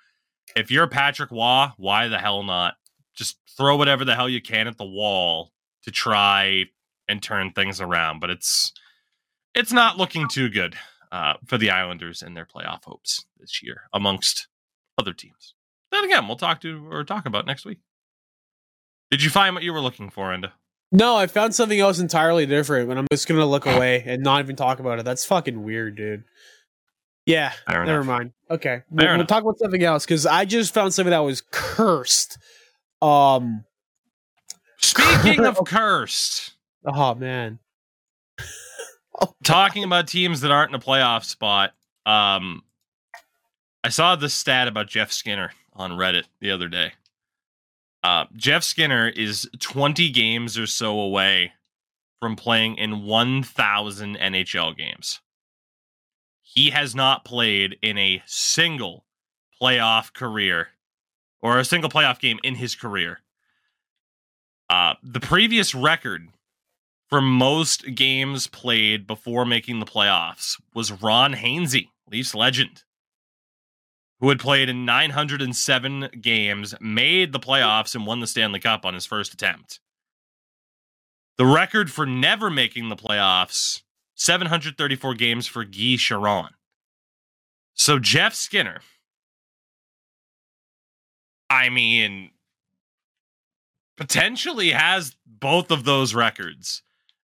Speaker 2: If you're Patrick Roy, why the hell not? Just throw whatever the hell you can at the wall to try and turn things around. But it's it's not looking too good uh, for the Islanders and their playoff hopes this year, amongst other teams. then again, we'll talk to or talk about next week. Did you find what you were looking for, Endo?
Speaker 1: No, I found something else entirely different, and I'm just gonna look away and not even talk about it. That's fucking weird, dude. Yeah,
Speaker 2: Fair
Speaker 1: never
Speaker 2: enough.
Speaker 1: mind. Okay, we'll, we'll talk about something else because I just found something that was cursed. Um,
Speaker 2: Speaking of cursed,
Speaker 1: oh man, oh,
Speaker 2: talking about teams that aren't in a playoff spot, um, I saw this stat about Jeff Skinner on Reddit the other day. Uh, Jeff Skinner is 20 games or so away from playing in 1,000 NHL games. He has not played in a single playoff career or a single playoff game in his career. Uh, the previous record for most games played before making the playoffs was Ron Hainsey, Leafs legend, who had played in 907 games, made the playoffs, and won the Stanley Cup on his first attempt. The record for never making the playoffs 734 games for Guy Charron. So Jeff Skinner, I mean, potentially has both of those records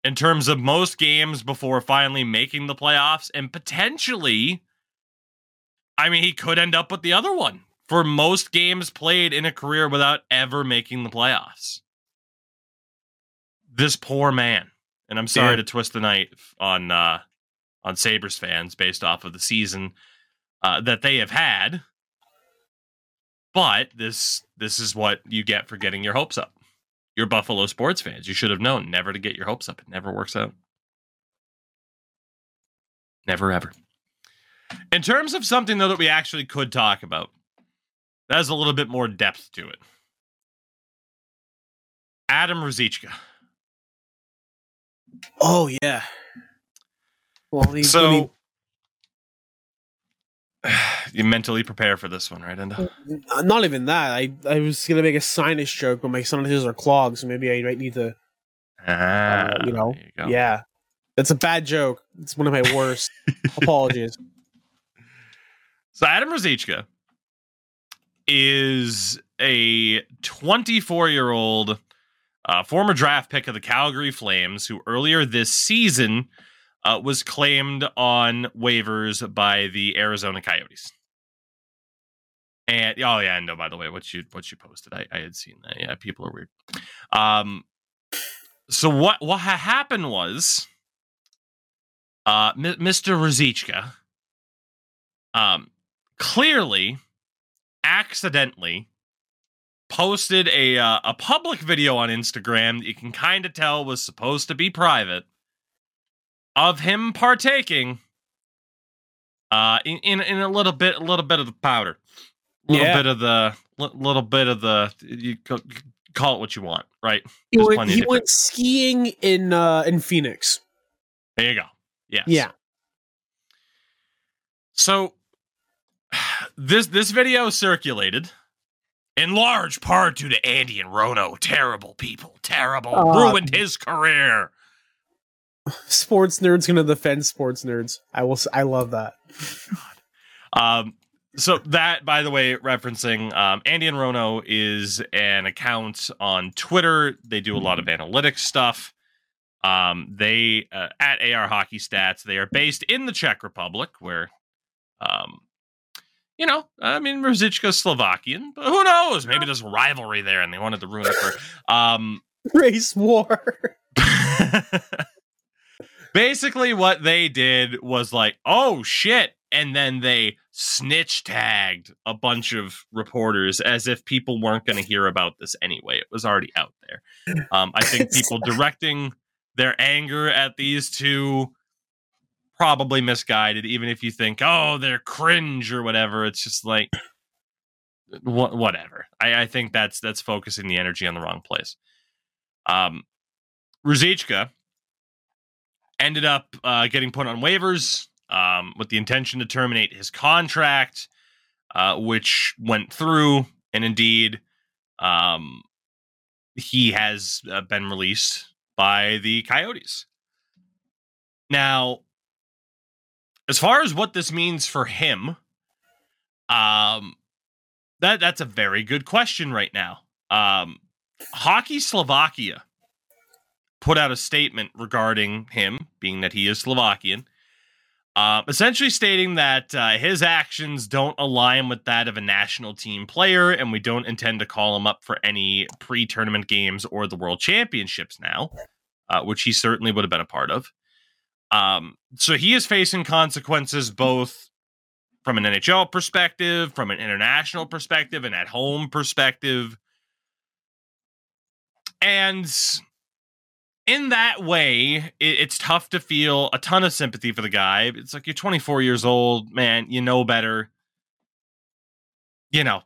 Speaker 2: in terms of most games before finally making the playoffs, and potentially, I mean, he could end up with the other one for most games played in a career without ever making the playoffs. This poor man, and I'm sorry
Speaker 1: Yeah.
Speaker 2: to twist the knife on uh, on Sabres fans based off of the season uh, that they have had, but this this is what you get for getting your hopes up you're Buffalo sports fans. You should have known never to get your hopes up. It never works out. Never ever. In terms of something though that we actually could talk about, that has a little bit more depth to it. Adam Ruzicka.
Speaker 1: oh yeah. Well,
Speaker 2: So you mentally prepare for this one, right? Endo?
Speaker 1: Uh, not even that. I I was gonna make a sinus joke, but my sinuses are clogged, so maybe I might need to.
Speaker 2: Ah,
Speaker 1: you know,
Speaker 2: you.
Speaker 1: Yeah, that's a bad joke. It's one of my worst. Apologies.
Speaker 2: So Adam Ruzicka is a 24 year old uh, former draft pick of the Calgary Flames who earlier this season uh, was claimed on waivers by the Arizona Coyotes. And oh yeah, no. By the way, what you what you posted, I, I had seen that. Yeah, people are weird. Um, so what what ha- happened was, uh, M- Mr. Ruzicka, um, clearly, accidentally posted a uh, a public video on Instagram that you can kind of tell was supposed to be private of him partaking uh in, in in a little bit a little bit of the powder a little
Speaker 1: Yeah.
Speaker 2: bit of the little bit of the you call it what you want right
Speaker 1: He went, he went skiing in uh in Phoenix.
Speaker 2: there you go yes
Speaker 1: Yeah.
Speaker 2: So this this video circulated in large part due to Andy and Rono. Terrible people, terrible,
Speaker 1: Uh,
Speaker 2: ruined his career.
Speaker 1: Sports nerds gonna defend sports nerds. I will. I love that.
Speaker 2: Um, so that, by the way, referencing um, Andy and Rono is an account on Twitter. They do a lot of analytics stuff. Um, they uh, at AR Hockey Stats. They are based in the Czech Republic, where, um, you know, I mean, Ruzicka's Slovakian, but who knows? Maybe there's a rivalry there, and they wanted to ruin it for. Um,
Speaker 1: Race war.
Speaker 2: basically what they did was like oh shit and then they snitch tagged a bunch of reporters as if people weren't going to hear about this anyway it was already out there um, i think people directing their anger at these two probably misguided even if you think oh they're cringe or whatever. It's just like wha- whatever. I, I think that's that's focusing the energy on the wrong place. Um Ruzicka ended up uh, getting put on waivers um, with the intention to terminate his contract, uh, which went through, and indeed, um, he has uh, been released by the Coyotes. Now, as far as what this means for him, um, that that's a very good question right now. Um, Hockey Slovakia put out a statement regarding him, being that he is Slovakian, uh, essentially stating that uh, his actions don't align with that of a national team player, and we don't intend to call him up for any pre tournament games or the world championships now, uh, which he certainly would have been a part of. Um, so he is facing consequences both from an NHL perspective, from an international perspective, and at home perspective. And in that way, it, it's tough to feel a ton of sympathy for the guy. It's like you're 24 years old, man. You know better. You know,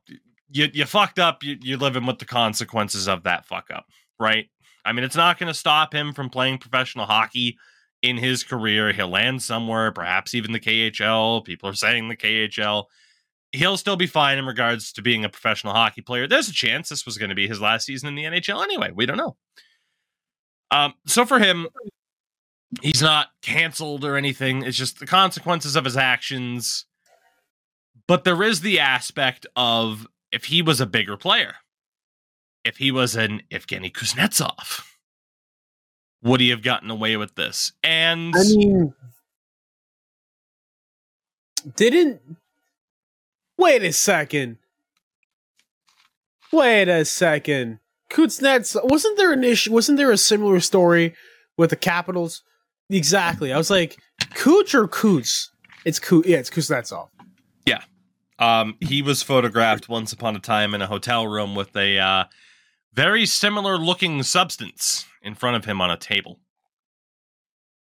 Speaker 2: you you fucked up. You, you're living with the consequences of that fuck up, right? I mean, it's not going to stop him from playing professional hockey in his career. He'll land somewhere, perhaps even the KHL. People are saying the KHL. He'll still be fine in regards to being a professional hockey player. There's a chance this was going to be his last season in the NHL anyway. We don't know. Um, so for him, he's not canceled or anything. It's just the consequences of his actions. But there is the aspect of if he was a bigger player, if he was an Evgeny Kuznetsov, would he have gotten away with this? And
Speaker 1: I mean, didn't. Wait a second. Wait a second. Kuznets wasn't there an issue? Wasn't there a similar story with the Capitals? Exactly. I was like, Cooch or Coots? It's Cooch. Yeah, it's Kuznetsov.
Speaker 2: Yeah. Um, he was photographed once upon a time in a hotel room with a uh, very similar looking substance in front of him on a table.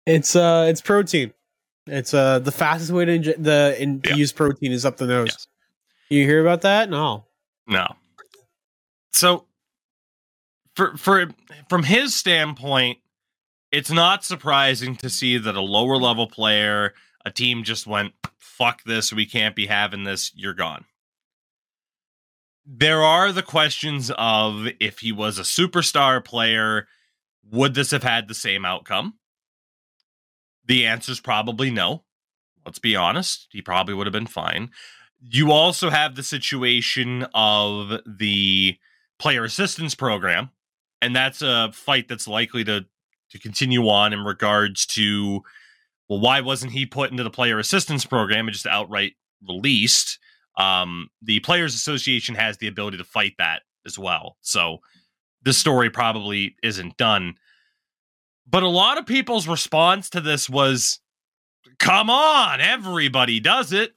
Speaker 1: It's uh, it's protein. It's uh, the fastest way to inje- the in-
Speaker 2: Yeah.
Speaker 1: use protein is up the nose.
Speaker 2: Yes.
Speaker 1: You hear about that? No.
Speaker 2: No. So for for from his standpoint, it's not surprising to see that a lower level player, a team just went, fuck this, we can't be having this, you're gone. There are the questions of if he was a superstar player, would this have had the same outcome? The answer is probably no. Let's be honest. He probably would have been fine. You also have the situation of the player assistance program, and that's a fight that's likely to to continue on in regards to well, why wasn't he put into the player assistance program and just outright released? Um, the Players Association has the ability to fight that as well. So this story probably isn't done. But a lot of people's response to this was, come on, everybody does it.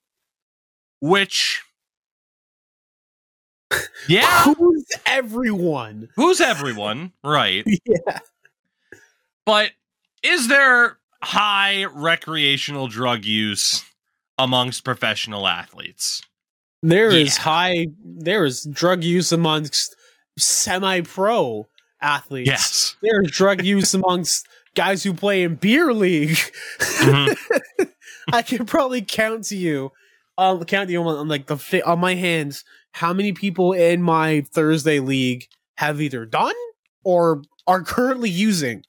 Speaker 2: Which, yeah,
Speaker 1: Who's everyone?
Speaker 2: who's everyone? Right.
Speaker 1: Yeah.
Speaker 2: But is there high recreational drug use amongst professional athletes?
Speaker 1: There is
Speaker 2: Yeah.
Speaker 1: high. There is drug use amongst semi-pro athletes.
Speaker 2: Yes.
Speaker 1: There's drug use amongst guys who play in beer league.
Speaker 2: Mhm.
Speaker 1: I can probably count to you, um, count to you on, on like the on my hands how many people in my Thursday league have either done or are currently using,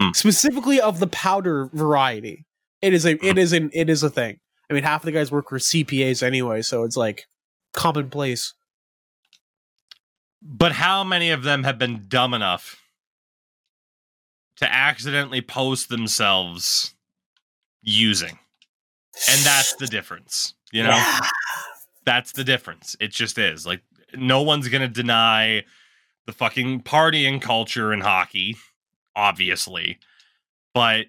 Speaker 2: Hmm.
Speaker 1: specifically of the powder variety. It is a it is an it is a thing. I mean, half the guys work for CPAs anyway, so it's like commonplace.
Speaker 2: But how many of them have been dumb enough to accidentally post themselves using? And that's the difference. You know,
Speaker 1: Yeah.
Speaker 2: that's the difference. It just is. Like, no one's going to deny the fucking partying culture in hockey, obviously. But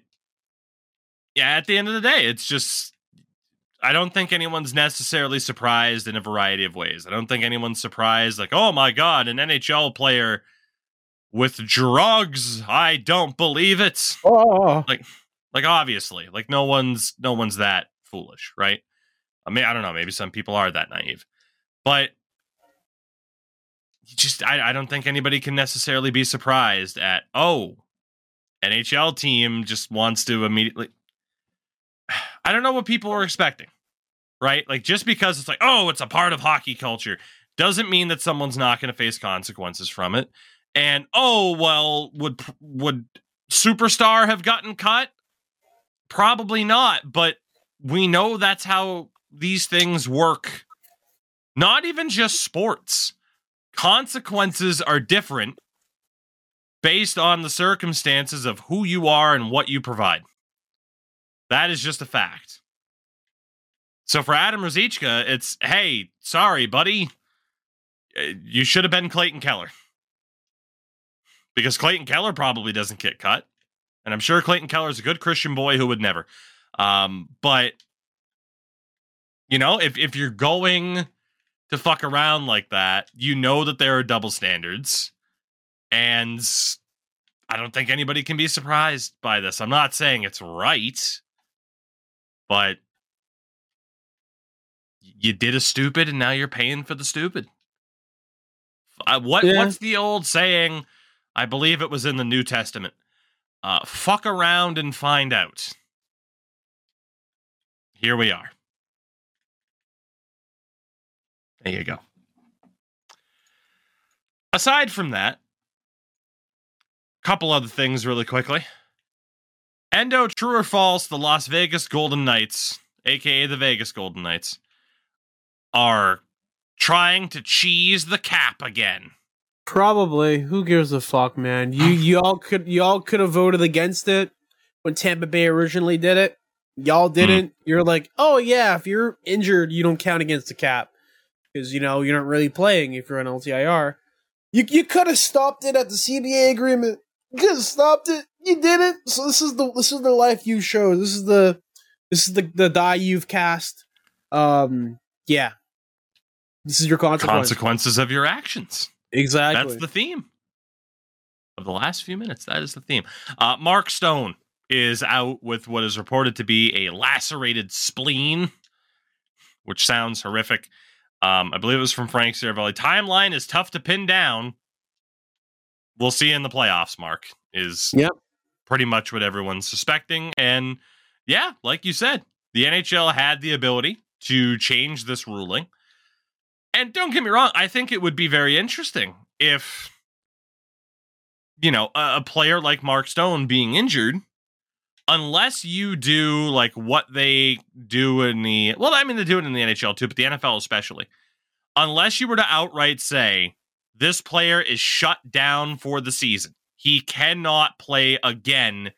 Speaker 2: yeah, at the end of the day, it's just. I don't think anyone's necessarily surprised in a variety of ways. I don't think anyone's surprised, like, oh my God, an NHL player with drugs. I don't believe it.
Speaker 1: Oh,
Speaker 2: Like, like obviously, like no one's no one's that foolish, right? I mean, I don't know. Maybe some people are that naive, but just I, I don't think anybody can necessarily be surprised at oh, NHL team just wants to immediately. I don't know what people were expecting, right? Like just because it's like oh, it's a part of hockey culture doesn't mean that someone's not going to face consequences from it. And oh well, would would superstar have gotten cut? Probably not, but we know that's how these things work Not even just sports. Consequences are different based on the circumstances of who you are and what you provide. That is just a fact. So for Adam Ruzicka, it's hey, sorry, buddy. Uh, you should have been Clayton Keller. Because Clayton Keller probably doesn't get cut. And I'm sure Clayton Keller is a good Christian boy who would never. Um, but you know, if if you're going to fuck around like that, you know that there are double standards. And I don't think anybody can be surprised by this. I'm not saying it's right, but you did a stupid and now you're paying for the stupid. Uh, what
Speaker 1: Yeah.
Speaker 2: what's the old saying? I believe it was in the New Testament. Uh, fuck around and find out. Here we are. There you go. Aside from that, couple other things really quickly. Endo, true or false, the Las Vegas Golden Knights, aka the Vegas Golden Knights, are trying to cheese the cap again.
Speaker 1: Probably. Who gives a fuck, man? You y'all could y'all could have voted against it when Tampa Bay originally did it. Y'all didn't. You're like, oh yeah, if you're injured, you don't count against the cap because you know you're not really playing if you're on LTIR. You you could have stopped it at the CBA agreement. You could have stopped it. You didn't. So this is the this is the life you show. This is the this is the the die you've cast. Um, yeah. This is your consequence.
Speaker 2: Consequences of your actions.
Speaker 1: exactly.
Speaker 2: That's the theme of the last few minutes. That is the theme. Uh, Mark Stone is out with what is reported to be a lacerated spleen, which sounds horrific. Um, I believe it was from Frank Seravalli. Timeline is tough to pin down. We'll see in the playoffs, Mark, is
Speaker 1: Yep.
Speaker 2: pretty much what everyone's suspecting. And yeah, like you said, the NHL had the ability to change this ruling. And don't get me wrong, I think it would be very interesting if, you know, a, a player like Mark Stone being injured, unless you do like what they do in the, well, I mean, they do it in the NHL too, but the NFL especially, unless you were to outright say, this player is shut down for the season, he cannot play again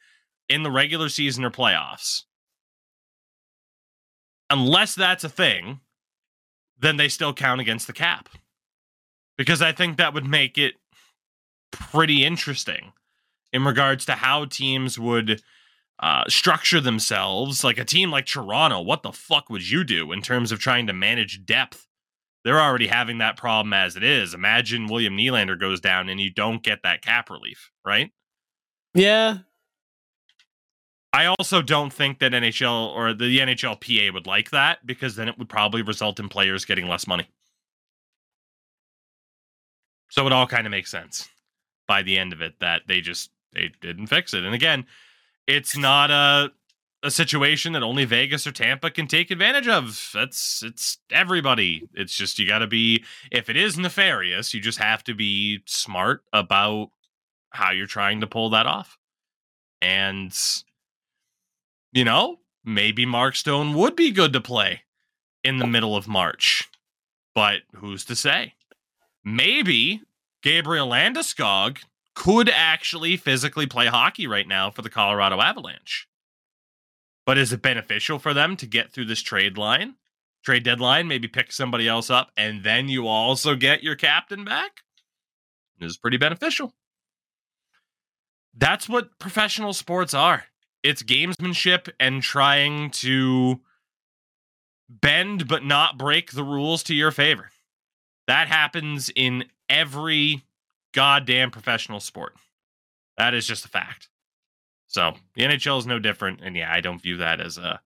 Speaker 2: in the regular season or playoffs. Unless that's a thing, then they still count against the cap. Because I think that would make it pretty interesting in regards to how teams would uh, structure themselves. Like a team like Toronto, what the fuck would you do in terms of trying to manage depth? They're already having that problem as it is. Imagine William Nylander goes down and you don't get that cap relief, right?
Speaker 1: yeah.
Speaker 2: I also don't think that NHL or the NHLPA would like that because then it would probably result in players getting less money. So it all kind of makes sense by the end of it that they just they didn't fix it. And again, it's not a a situation that only Vegas or Tampa can take advantage of. That's it's everybody. It's just you got to be if it is nefarious, you just have to be smart about how you're trying to pull that off. And you know, maybe Mark Stone would be good to play in the middle of March. But who's to say? Maybe Gabriel Landeskog could actually physically play hockey right now for the Colorado Avalanche. But is it beneficial for them to get through this trade line? Trade deadline, maybe pick somebody else up, and then you also get your captain back? It is pretty beneficial. That's what professional sports are it's gamesmanship and trying to bend but not break the rules to your favor. That happens in every goddamn professional sport. That is just a fact. So the NHL is no different, and yeah, I don't view that as a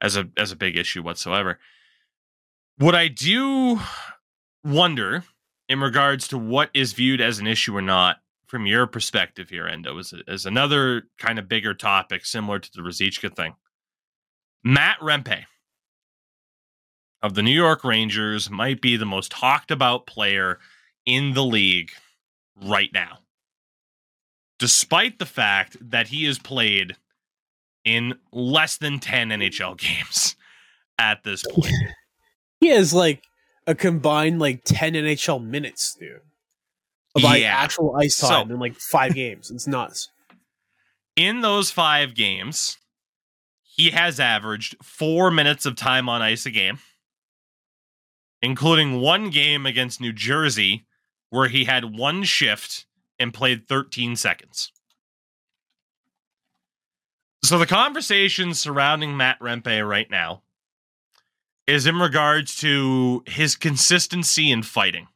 Speaker 2: as a as a big issue whatsoever. What I do wonder in regards to what is viewed as an issue or not from your perspective here, Endo, is, is another kind of bigger topic similar to the Ruzicka thing. Matt Rempe of the New York Rangers might be the most talked about player in the league right now. Despite the fact that he has played in less than 10 NHL games at this point.
Speaker 1: He has like a combined like 10 NHL minutes, dude. Of like
Speaker 2: Yeah.
Speaker 1: actual ice
Speaker 2: So-
Speaker 1: time in like five games. It's nuts.
Speaker 2: In those five games, he has averaged four minutes of time on ice a game, including one game against New Jersey where he had one shift and played 13 seconds. So the conversation surrounding Matt Rempe right now is in regards to his consistency in fighting.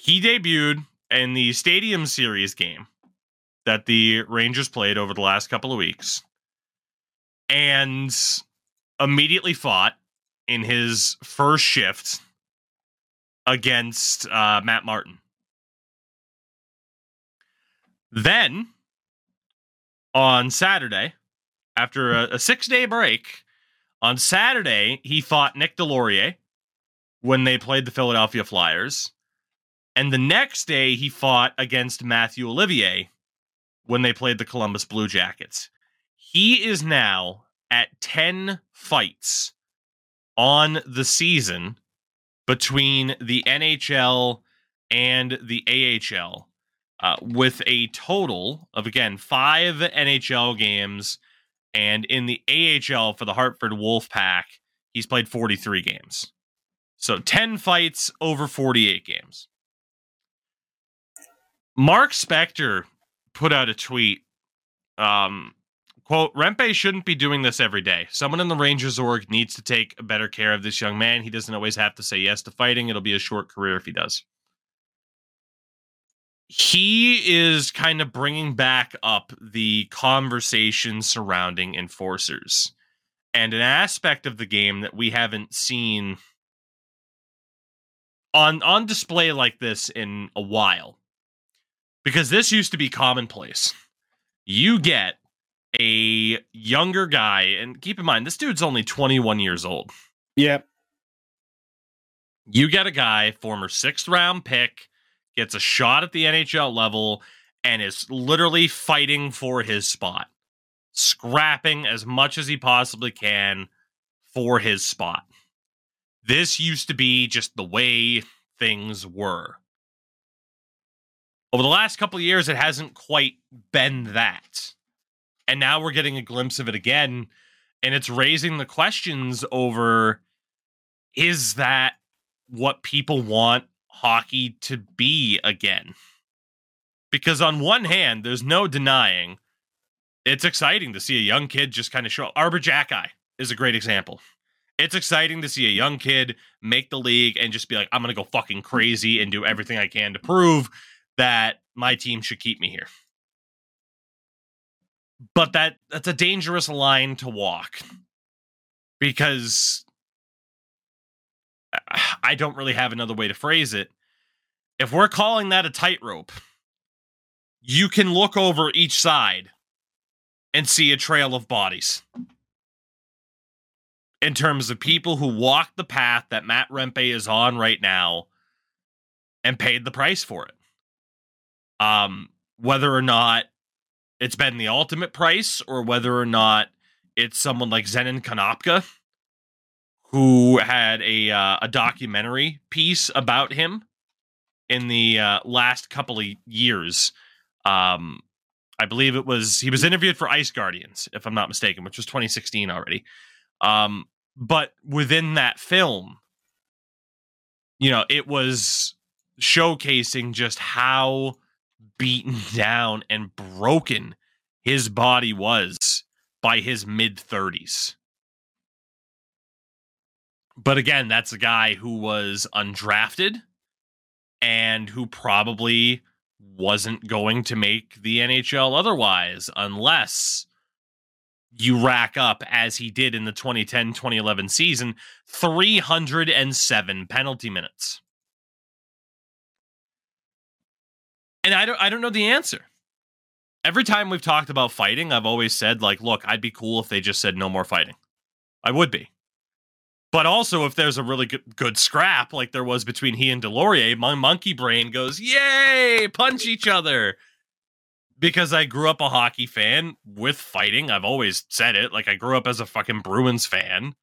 Speaker 2: He debuted in the Stadium Series game that the Rangers played over the last couple of weeks and immediately fought in his first shift against uh, Matt Martin. Then on Saturday, after a, a six day break, on Saturday, he fought Nick Deslauriers when they played the Philadelphia Flyers. And the next day, he fought against Matthew Olivier when they played the Columbus Blue Jackets. He is now at 10 fights on the season between the NHL and the AHL, uh, with a total of, again, five NHL games. And in the AHL for the Hartford Wolfpack, he's played 43 games. So 10 fights over 48 games. Mark Spector put out a tweet. Um, quote, Rempe shouldn't be doing this every day. Someone in the Rangers org needs to take better care of this young man. He doesn't always have to say yes to fighting. It'll be a short career if he does. He is kind of bringing back up the conversation surrounding enforcers and an aspect of the game that we haven't seen on on display like this in a while because this used to be commonplace. You get a younger guy, and keep in mind, this dude's only 21 years old.
Speaker 1: Yep.
Speaker 2: You get a guy, former sixth round pick, gets a shot at the NHL level, and is literally fighting for his spot, scrapping as much as he possibly can for his spot. This used to be just the way things were over the last couple of years, it hasn't quite been that. And now we're getting a glimpse of it again. And it's raising the questions over is that what people want hockey to be again? Because on one hand, there's no denying it's exciting to see a young kid just kind of show up. Arber Xhekaj is a great example. It's exciting to see a young kid make the league and just be like, I'm going to go fucking crazy and do everything I can to prove that my team should keep me here. But that that's a dangerous line to walk because I don't really have another way to phrase it. If we're calling that a tightrope, you can look over each side and see a trail of bodies. In terms of people who walked the path that Matt Rempe is on right now and paid the price for it um, whether or not it's been the ultimate price or whether or not it's someone like Zenon Konopka who had a uh, a documentary piece about him in the uh, last couple of years. Um, I believe it was he was interviewed for Ice Guardians, if I'm not mistaken, which was 2016 already. Um, but within that film, you know, it was showcasing just how beaten down and broken his body was by his mid 30s. But again, that's a guy who was undrafted and who probably wasn't going to make the NHL otherwise unless you rack up as he did in the 2010-2011 season 307 penalty minutes. And I don't I don't know the answer. Every time we've talked about fighting, I've always said like, look, I'd be cool if they just said no more fighting. I would be. But also if there's a really good, good scrap like there was between he and Deslauriers, my monkey brain goes, "Yay, punch each other." Because I grew up a hockey fan with fighting. I've always said it. Like I grew up as a fucking Bruins fan.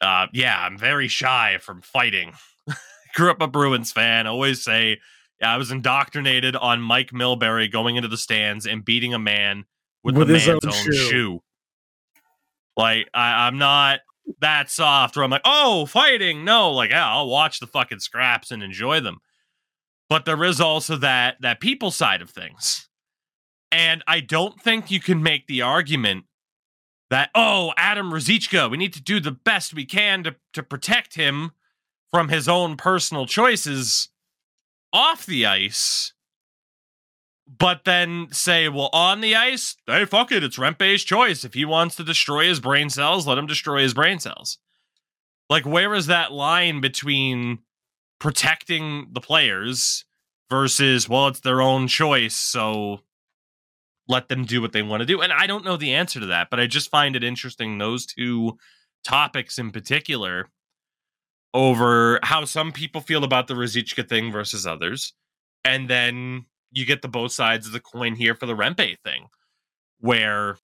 Speaker 2: Uh, yeah, I'm very shy from fighting. Grew up a Bruins fan. Always say, I was indoctrinated on Mike Milbury going into the stands and beating a man with,
Speaker 1: With
Speaker 2: the
Speaker 1: his
Speaker 2: man's
Speaker 1: own
Speaker 2: own,
Speaker 1: shoe.
Speaker 2: shoe. Like I, I'm not that soft where I'm like, oh, fighting. No, like yeah, I'll watch the fucking scraps and enjoy them. But there is also that that people side of things. And I don't think you can make the argument that, oh, Adam Ruzicka, we need to do the best we can to, to protect him from his own personal choices off the ice. But then say, well, on the ice, hey, fuck it, it's Rempe's choice. If he wants to destroy his brain cells, let him destroy his brain cells. Like, where is that line between protecting the players versus, well, it's their own choice, so let them do what they want to do? And I don't know the answer to that, but I just find it interesting, those two topics in particular, over how some people feel about the Ruzicka thing versus others. And then you get the both sides of the coin here for the Rempe thing, where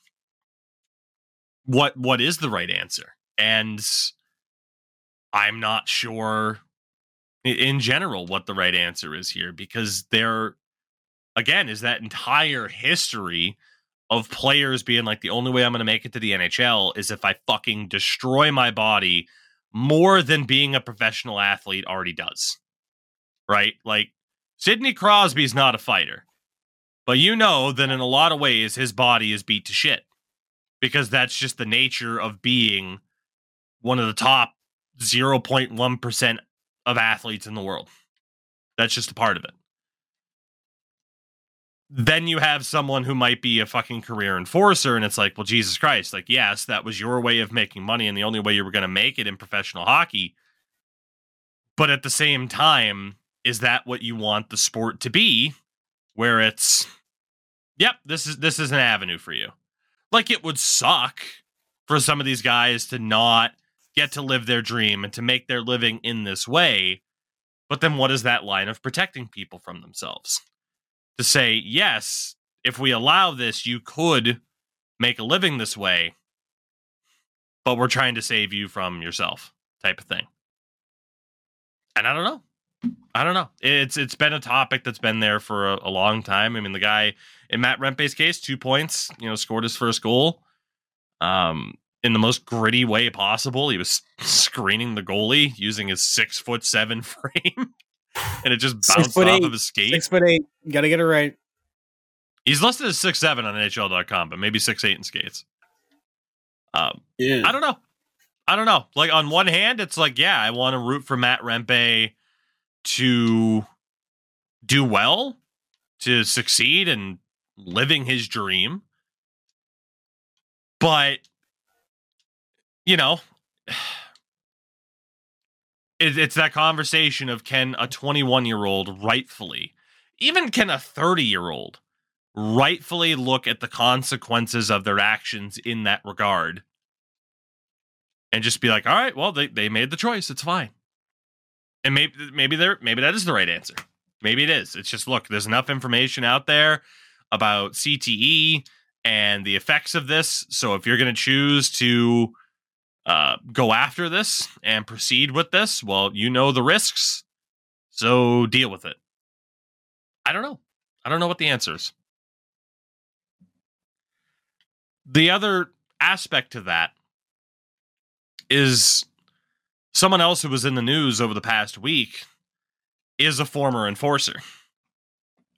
Speaker 2: what what is the right answer? And I'm not sure in general what the right answer is here because there again is that entire history of players being like the only way I'm going to make it to the NHL is if I fucking destroy my body more than being a professional athlete already does. Right? Like Sidney Crosby's not a fighter. But you know that in a lot of ways his body is beat to shit because that's just the nature of being one of the top 0.1% of athletes in the world. That's just a part of it. Then you have someone who might be a fucking career enforcer, and it's like, well, Jesus Christ, like, yes, that was your way of making money, and the only way you were going to make it in professional hockey. But at the same time, is that what you want the sport to be? Where it's, yep, this is this is an avenue for you. Like it would suck for some of these guys to not get to live their dream and to make their living in this way. But then what is that line of protecting people from themselves? To say, yes, if we allow this, you could make a living this way, but we're trying to save you from yourself, type of thing. And I don't know. I don't know. It's it's been a topic that's been there for a, a long time. I mean, the guy in Matt Rempe's case, two points, you know, scored his first goal. Um, in the most gritty way possible. He was screening the goalie using his six foot seven frame, and it just bounced
Speaker 1: foot
Speaker 2: off
Speaker 1: eight.
Speaker 2: of his skate.
Speaker 1: Six foot eight. Got to get it right.
Speaker 2: He's listed as six seven on NHL.com, but maybe six eight in skates. Um,
Speaker 1: Yeah.
Speaker 2: I don't know. I don't know. Like on one hand, it's like, yeah, I want to root for Matt Rempe to do well, to succeed and living his dream. But you know, it, it's that conversation of can a 21 year old rightfully, even can a 30 year old rightfully look at the consequences of their actions in that regard and just be like, all right, well, they, they made the choice. It's fine. And maybe maybe they're maybe that is the right answer. Maybe it is. It's just look, there's enough information out there about CTE and the effects of this. So if you're going to choose to uh, go after this and proceed with this, well, you know the risks. So deal with it. I don't know. I don't know what the answer is. The other aspect to that is someone else who was in the news over the past week is a former enforcer.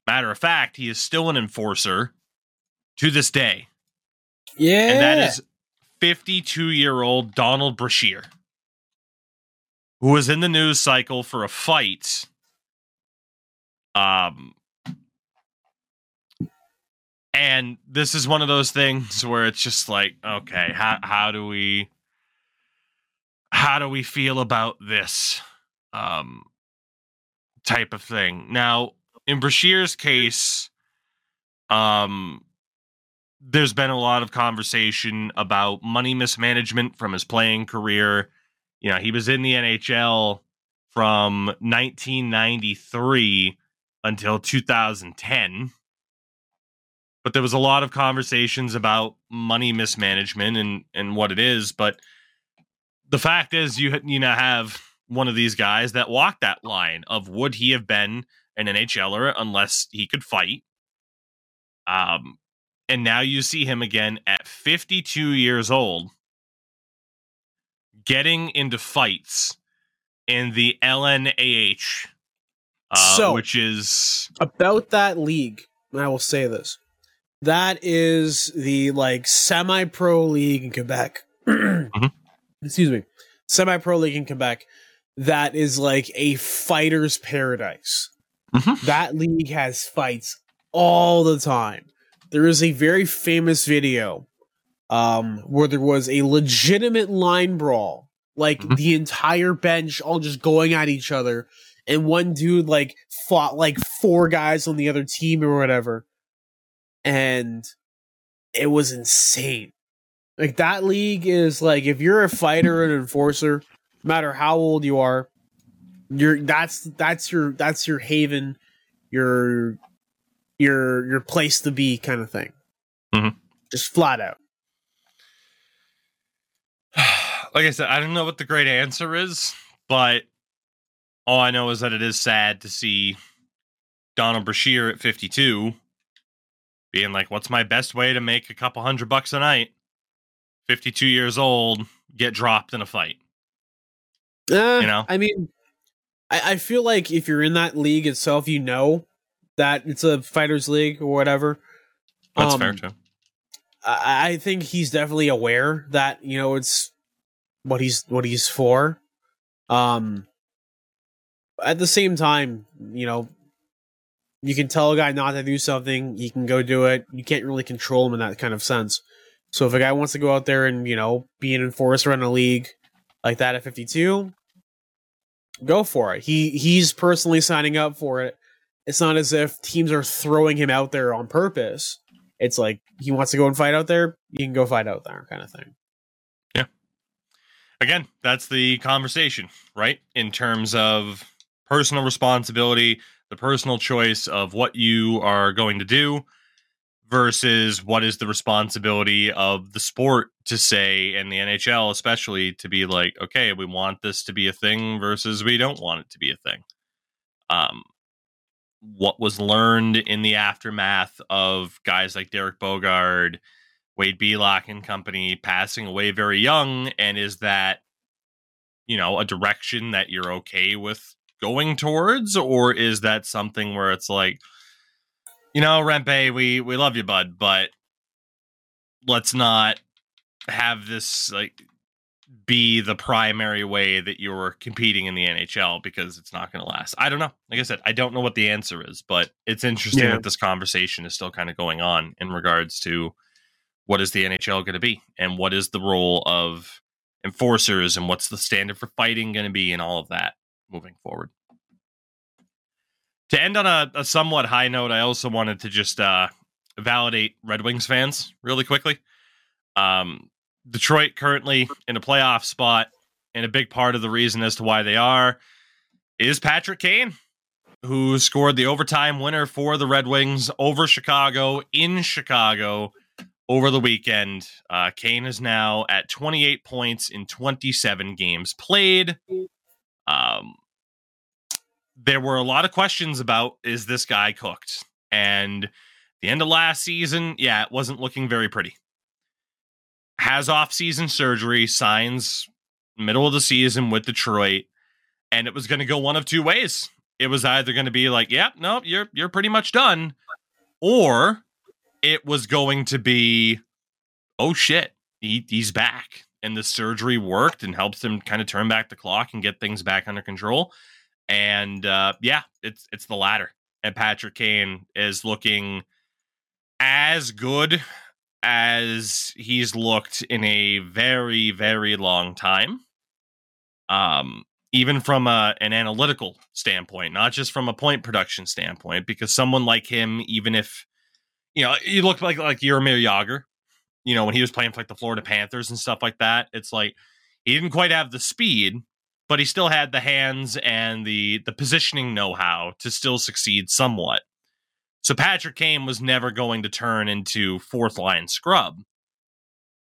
Speaker 2: Matter of fact, he is still an enforcer to this day.
Speaker 1: Yeah.
Speaker 2: And that is 52 year old Donald Brashear, who was in the news cycle for a fight. Um, and this is one of those things where it's just like, okay, how how do we how do we feel about this um type of thing? Now, in Brashear's case, um there's been a lot of conversation about money mismanagement from his playing career. You know, he was in the NHL from 1993 until 2010. But there was a lot of conversations about money mismanagement and and what it is, but the fact is, you you now have one of these guys that walked that line of would he have been an NHLer unless he could fight? Um, and now you see him again at 52 years old, getting into fights in the LNAH, uh,
Speaker 1: So-
Speaker 2: which is
Speaker 1: about that league, I will say this. That is the like semi pro league in Quebec. Excuse me. Semi pro league in Quebec. That is like a fighter's paradise.
Speaker 2: Mhm.
Speaker 1: That league has fights all the time. There is a very famous video um where there was a legitimate line brawl. Like
Speaker 2: Mhm.
Speaker 1: the entire bench all just going at each other and one dude like fought like four guys on the other team or whatever and it was insane like that league is like if you're a fighter and enforcer no matter how old you are you're that's that's your that's your haven your your your place to be kind of thing
Speaker 2: Mhm.
Speaker 1: just flat out
Speaker 2: like I said, I don't know what the great answer is, but all I know is that it is sad to see Donald Brashear at 52 being like, what's my best way to make a couple hundred bucks a night? 52 years old, get dropped in a fight.
Speaker 1: Uh,
Speaker 2: You know?
Speaker 1: I mean, I, I feel like if you're in that league itself, you know that it's a fighters league or whatever.
Speaker 2: That's
Speaker 1: Um,
Speaker 2: fair too.
Speaker 1: I, I think he's definitely aware that you know it's what he's what he's for. Um, at the same time, you know, you can tell a guy not to do something, he can go do it. You can't really control him in that kind of sense. So if a guy wants to go out there and you know be an enforcer in a league like that at 52, go for it. He he's personally signing up for it. It's not as if teams are throwing him out there on purpose. It's like he wants to go and fight out there, you can go fight out there, kind of thing. Yeah.
Speaker 2: Again, that's the conversation, right? In terms of personal responsibility, the personal choice of what you are going to do versus what is the responsibility of the sport to say and the NHL especially to be like okay we want this to be a thing versus we don't want it to be a thing um what was learned in the aftermath of guys like Derek Boogaard Wade Belak and company passing away very young and is that you know a direction that you're okay with going towards? Or is that something where it's like you know, Rempe, we we love you, bud, but let's not have this like be the primary way that you're competing in the NHL because it's not going to last. I don't know. Like I said, I don't know what the answer is, but it's interesting
Speaker 1: Yeah.
Speaker 2: that this conversation is still kind of going on in regards to what is the NHL going to be and what is the role of enforcers and what's the standard for fighting going to be and all of that moving forward. To end on a, a somewhat high note, I also wanted to just uh, validate Red Wings fans really quickly. Um, Detroit currently in a playoff spot, and a big part of the reason as to why they are is Patrick Kane, who scored the overtime winner for the Red Wings over Chicago in Chicago over the weekend. Uh, Kane is now at 28 points in 27 games played. Um, there were a lot of questions about is this guy cooked? And the end of last season, yeah, it wasn't looking very pretty. Has off-season surgery, signs middle of the season with Detroit, and it was going to go one of two ways. It was either going to be like, "Yep, yeah, no, you're you're pretty much done," or it was going to be, "Oh shit, he, he's back." And the surgery worked and helps him kind of turn back the clock and get things back under control. And uh, yeah, it's it's the latter. And Patrick Kane is looking as good as he's looked in a very very long time. Um, even from a, an analytical standpoint, not just from a point production standpoint, because someone like him, even if you know, you look like like Jaromir Jagr, you know, when he was playing for like the Florida Panthers and stuff like that, it's like he didn't quite have the speed, but he still had the hands and the the positioning know-how to still succeed somewhat. So Patrick Kane was never going to turn into fourth line scrub.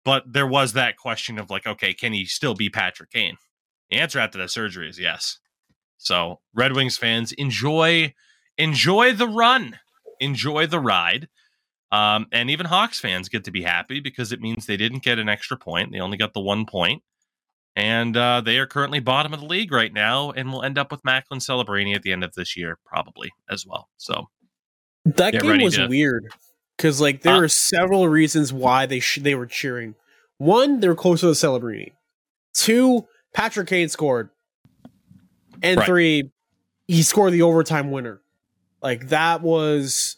Speaker 2: but there was that question of like, okay, can he still be Patrick Kane? The answer after that surgery is yes. So Red Wings fans, enjoy enjoy the run, enjoy the ride. Um, and even Hawks fans get to be happy because it means they didn't get an extra point. They only got the one point. And uh, they are currently bottom of the league right now and will end up with Macklin Celebrini at the end of this year, probably as well. So
Speaker 1: that
Speaker 2: Get
Speaker 1: game was
Speaker 2: to-
Speaker 1: weird because like there
Speaker 2: Uh,
Speaker 1: were several reasons why they sh- they were cheering. One, they were close to the Celebrini. Two, Patrick Kane scored, and
Speaker 2: Right.
Speaker 1: three, he scored the overtime winner. Like that was,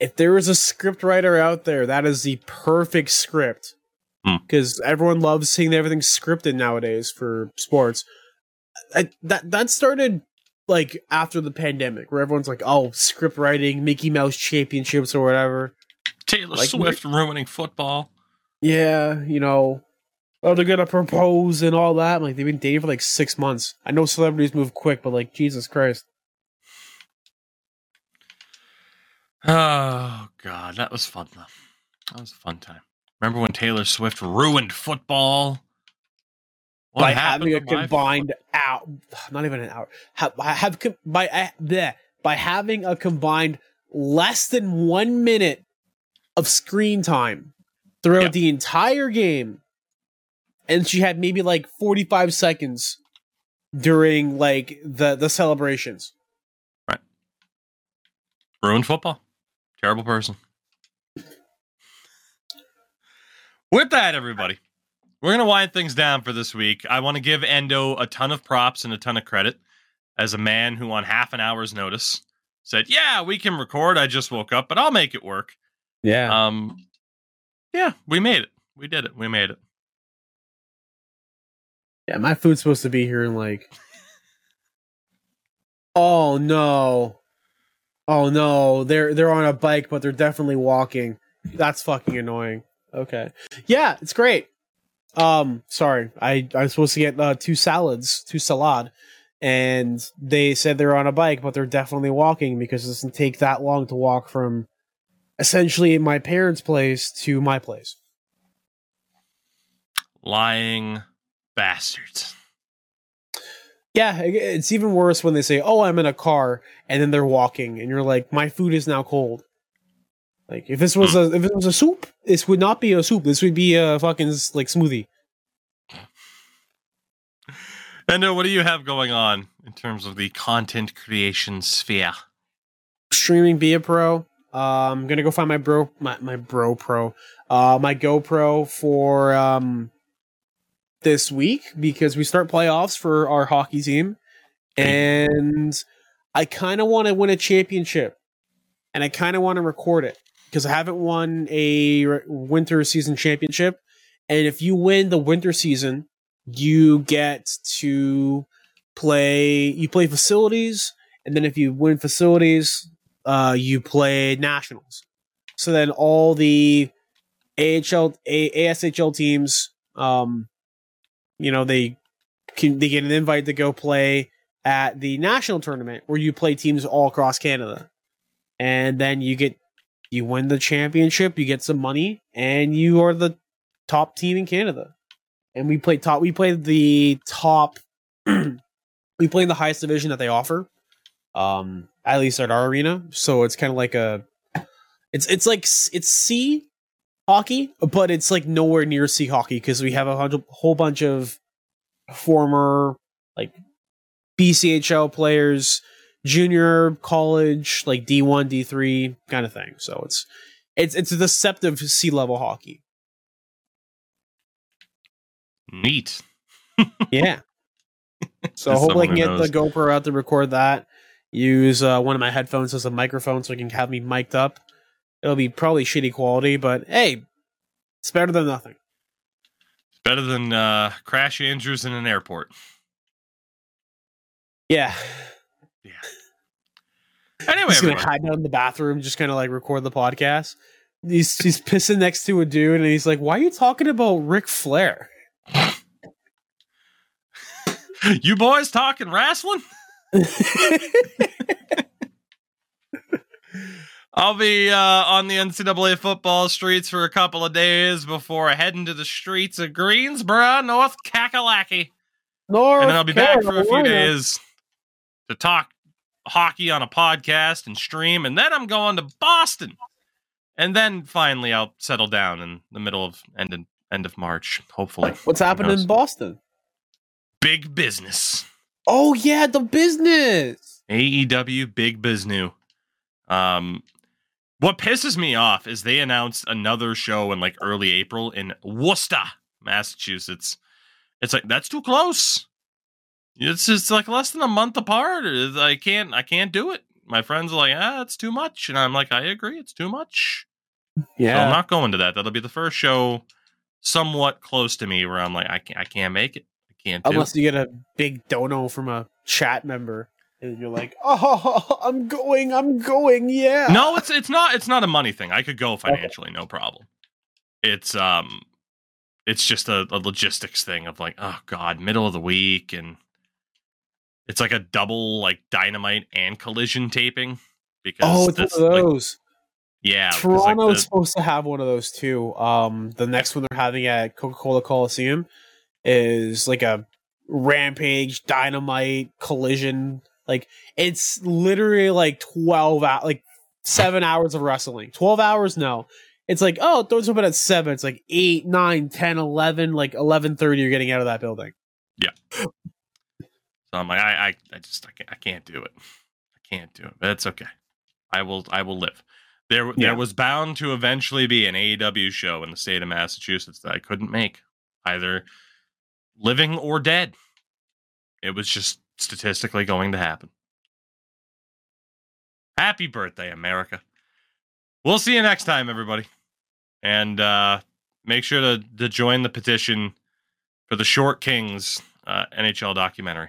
Speaker 1: if there was a script writer out there, that is the perfect script.
Speaker 2: Hmm.
Speaker 1: Because everyone loves seeing everything scripted nowadays for sports. I, that that started like after the pandemic, where everyone's like, "Oh, script writing, Mickey Mouse championships, or whatever."
Speaker 2: Taylor
Speaker 1: Like-
Speaker 2: Swift ruining football.
Speaker 1: Yeah, you know, oh, they're gonna propose and all that. Like, they've been dating for like six months. I know celebrities move quick, but like, Jesus Christ.
Speaker 2: Oh God, that was fun though. That was a fun time. Remember when Taylor Swift ruined football?
Speaker 1: By having a combined out, not even an hour, have, have by uh, bleh, by having a combined less than one minute of screen time throughout
Speaker 2: Yeah.
Speaker 1: the entire game, and she had maybe like forty five seconds during like the the celebrations.
Speaker 2: Right, ruined football? Terrible person. With that, everybody, we're going to wind things down for this week. I want to give Endo a ton of props and a ton of credit as a man who, on half an hour's notice, said, Yeah, we can record. I just woke up, but I'll make it work.
Speaker 1: Yeah,
Speaker 2: Um, yeah, we made it. We did it. We made it.
Speaker 1: yeah. My food's supposed to be here in like. Oh no! Oh no! They're they're on a bike, but they're definitely walking. That's fucking annoying. Okay, yeah, it's great. Um, sorry, I I'm supposed to get uh, two salads, two salad, and they said they're on a bike, but they're definitely walking because it doesn't take that long to walk from essentially my parents' place to my place.
Speaker 2: Lying bastards.
Speaker 1: Yeah, it's even worse when they say, "Oh, I'm in a car," and then they're walking, and you're like, "My food is now cold." Like if this was a if it was a soup, this would not be a soup. This would be a fucking like smoothie.
Speaker 2: Endo, what do you have going on in terms of the content creation sphere?
Speaker 1: Streaming be a pro. Uh, I'm gonna go find my bro my my bro pro, uh, my GoPro for um this week because we start playoffs for our hockey team, and I kind of want to win a championship, and I kind of want to record it because I haven't won a winter season championship, and if you win the winter season, you get to play. You play facilities, and then if you win facilities, uh, you play nationals. So then all the AHL, A- ASHL teams, um, you know, they can they get an invite to go play at the national tournament where you play teams all across Canada, and then you get you win the championship, you get some money, and you are the top team in Canada. And we play top. We play the top. we play in the highest division that they offer um at least at our arena so it's kind of like a it's it's like it's c hockey but it's like nowhere near c hockey because we have a hundred, whole bunch of former like bchl players junior college like d1 d3 kind of thing. So it's it's it's a deceptive c level hockey.
Speaker 2: Neat.
Speaker 1: yeah. So hopefully i can get
Speaker 2: knows.
Speaker 1: the gopro out to record that. Use uh, one of my headphones as a microphone so it can have me mic'd up. It'll be probably shitty quality but hey it's better than nothing.
Speaker 2: It's better than uh, Crash Andrews in an airport.
Speaker 1: yeah
Speaker 2: Anyway,
Speaker 1: he's gonna hide down in the bathroom just kind of like record the podcast. He's, he's pissing next to a dude and he's like why are you talking about Ric Flair?
Speaker 2: You boys talking wrestling? I'll be uh, on the NCAA football streets for a couple of days before heading to the streets of Greensboro, North Kakalaki.
Speaker 1: North
Speaker 2: and then I'll be back for a few days to talk hockey on a podcast and stream. And then I'm going to Boston. And then finally I'll settle down in the middle of end of, end of March, hopefully.
Speaker 1: What's happening in Boston?
Speaker 2: Big business.
Speaker 1: Oh yeah, the business.
Speaker 2: AEW Big Business. Um, what pisses me off is they announced another show in like early April in Worcester, Massachusetts. It's like that's too close. It's just like less than a month apart. I can't. I can't do it. My friends are like, ah, it's too much, and I'm like, I agree, it's too much. So I'm not going to that. That'll be the first show, somewhat close to me, where I'm like, I can't. I can't make it. I can't do.
Speaker 1: Unless you get a big dono from a chat member, and you're like, "Oh, I'm going, I'm going, yeah."
Speaker 2: no it's it's not it's not a money thing i could go financially no problem it's um it's just a, a logistics thing of like oh god middle of the week and it's like a double like dynamite and collision taping because
Speaker 1: Oh, it's one
Speaker 2: that's,
Speaker 1: of
Speaker 2: like-
Speaker 1: those.
Speaker 2: yeah 'cause, like, the-
Speaker 1: supposed to have one of those too. Um, the next one they're having at Coca Cola Coliseum is like a rampage, dynamite, collision. Like it's literally like twelve out, like seven hours of wrestling. Twelve hours, no. It's like oh, it throws open at seven. It's like eight, nine, ten, eleven, like eleven thirty. You're getting out of that building.
Speaker 2: So i'm like i i, I just I can't, I can't do it. I can't do it but it's okay. I will i will live. There
Speaker 1: Yeah.
Speaker 2: there was bound to eventually be an aew show in the state of massachusetts that i couldn't make either living or dead. It was just statistically going to happen. Happy birthday america. We'll see you next time everybody. And uh make sure to, to join the petition for the short kings uh, nhl documentary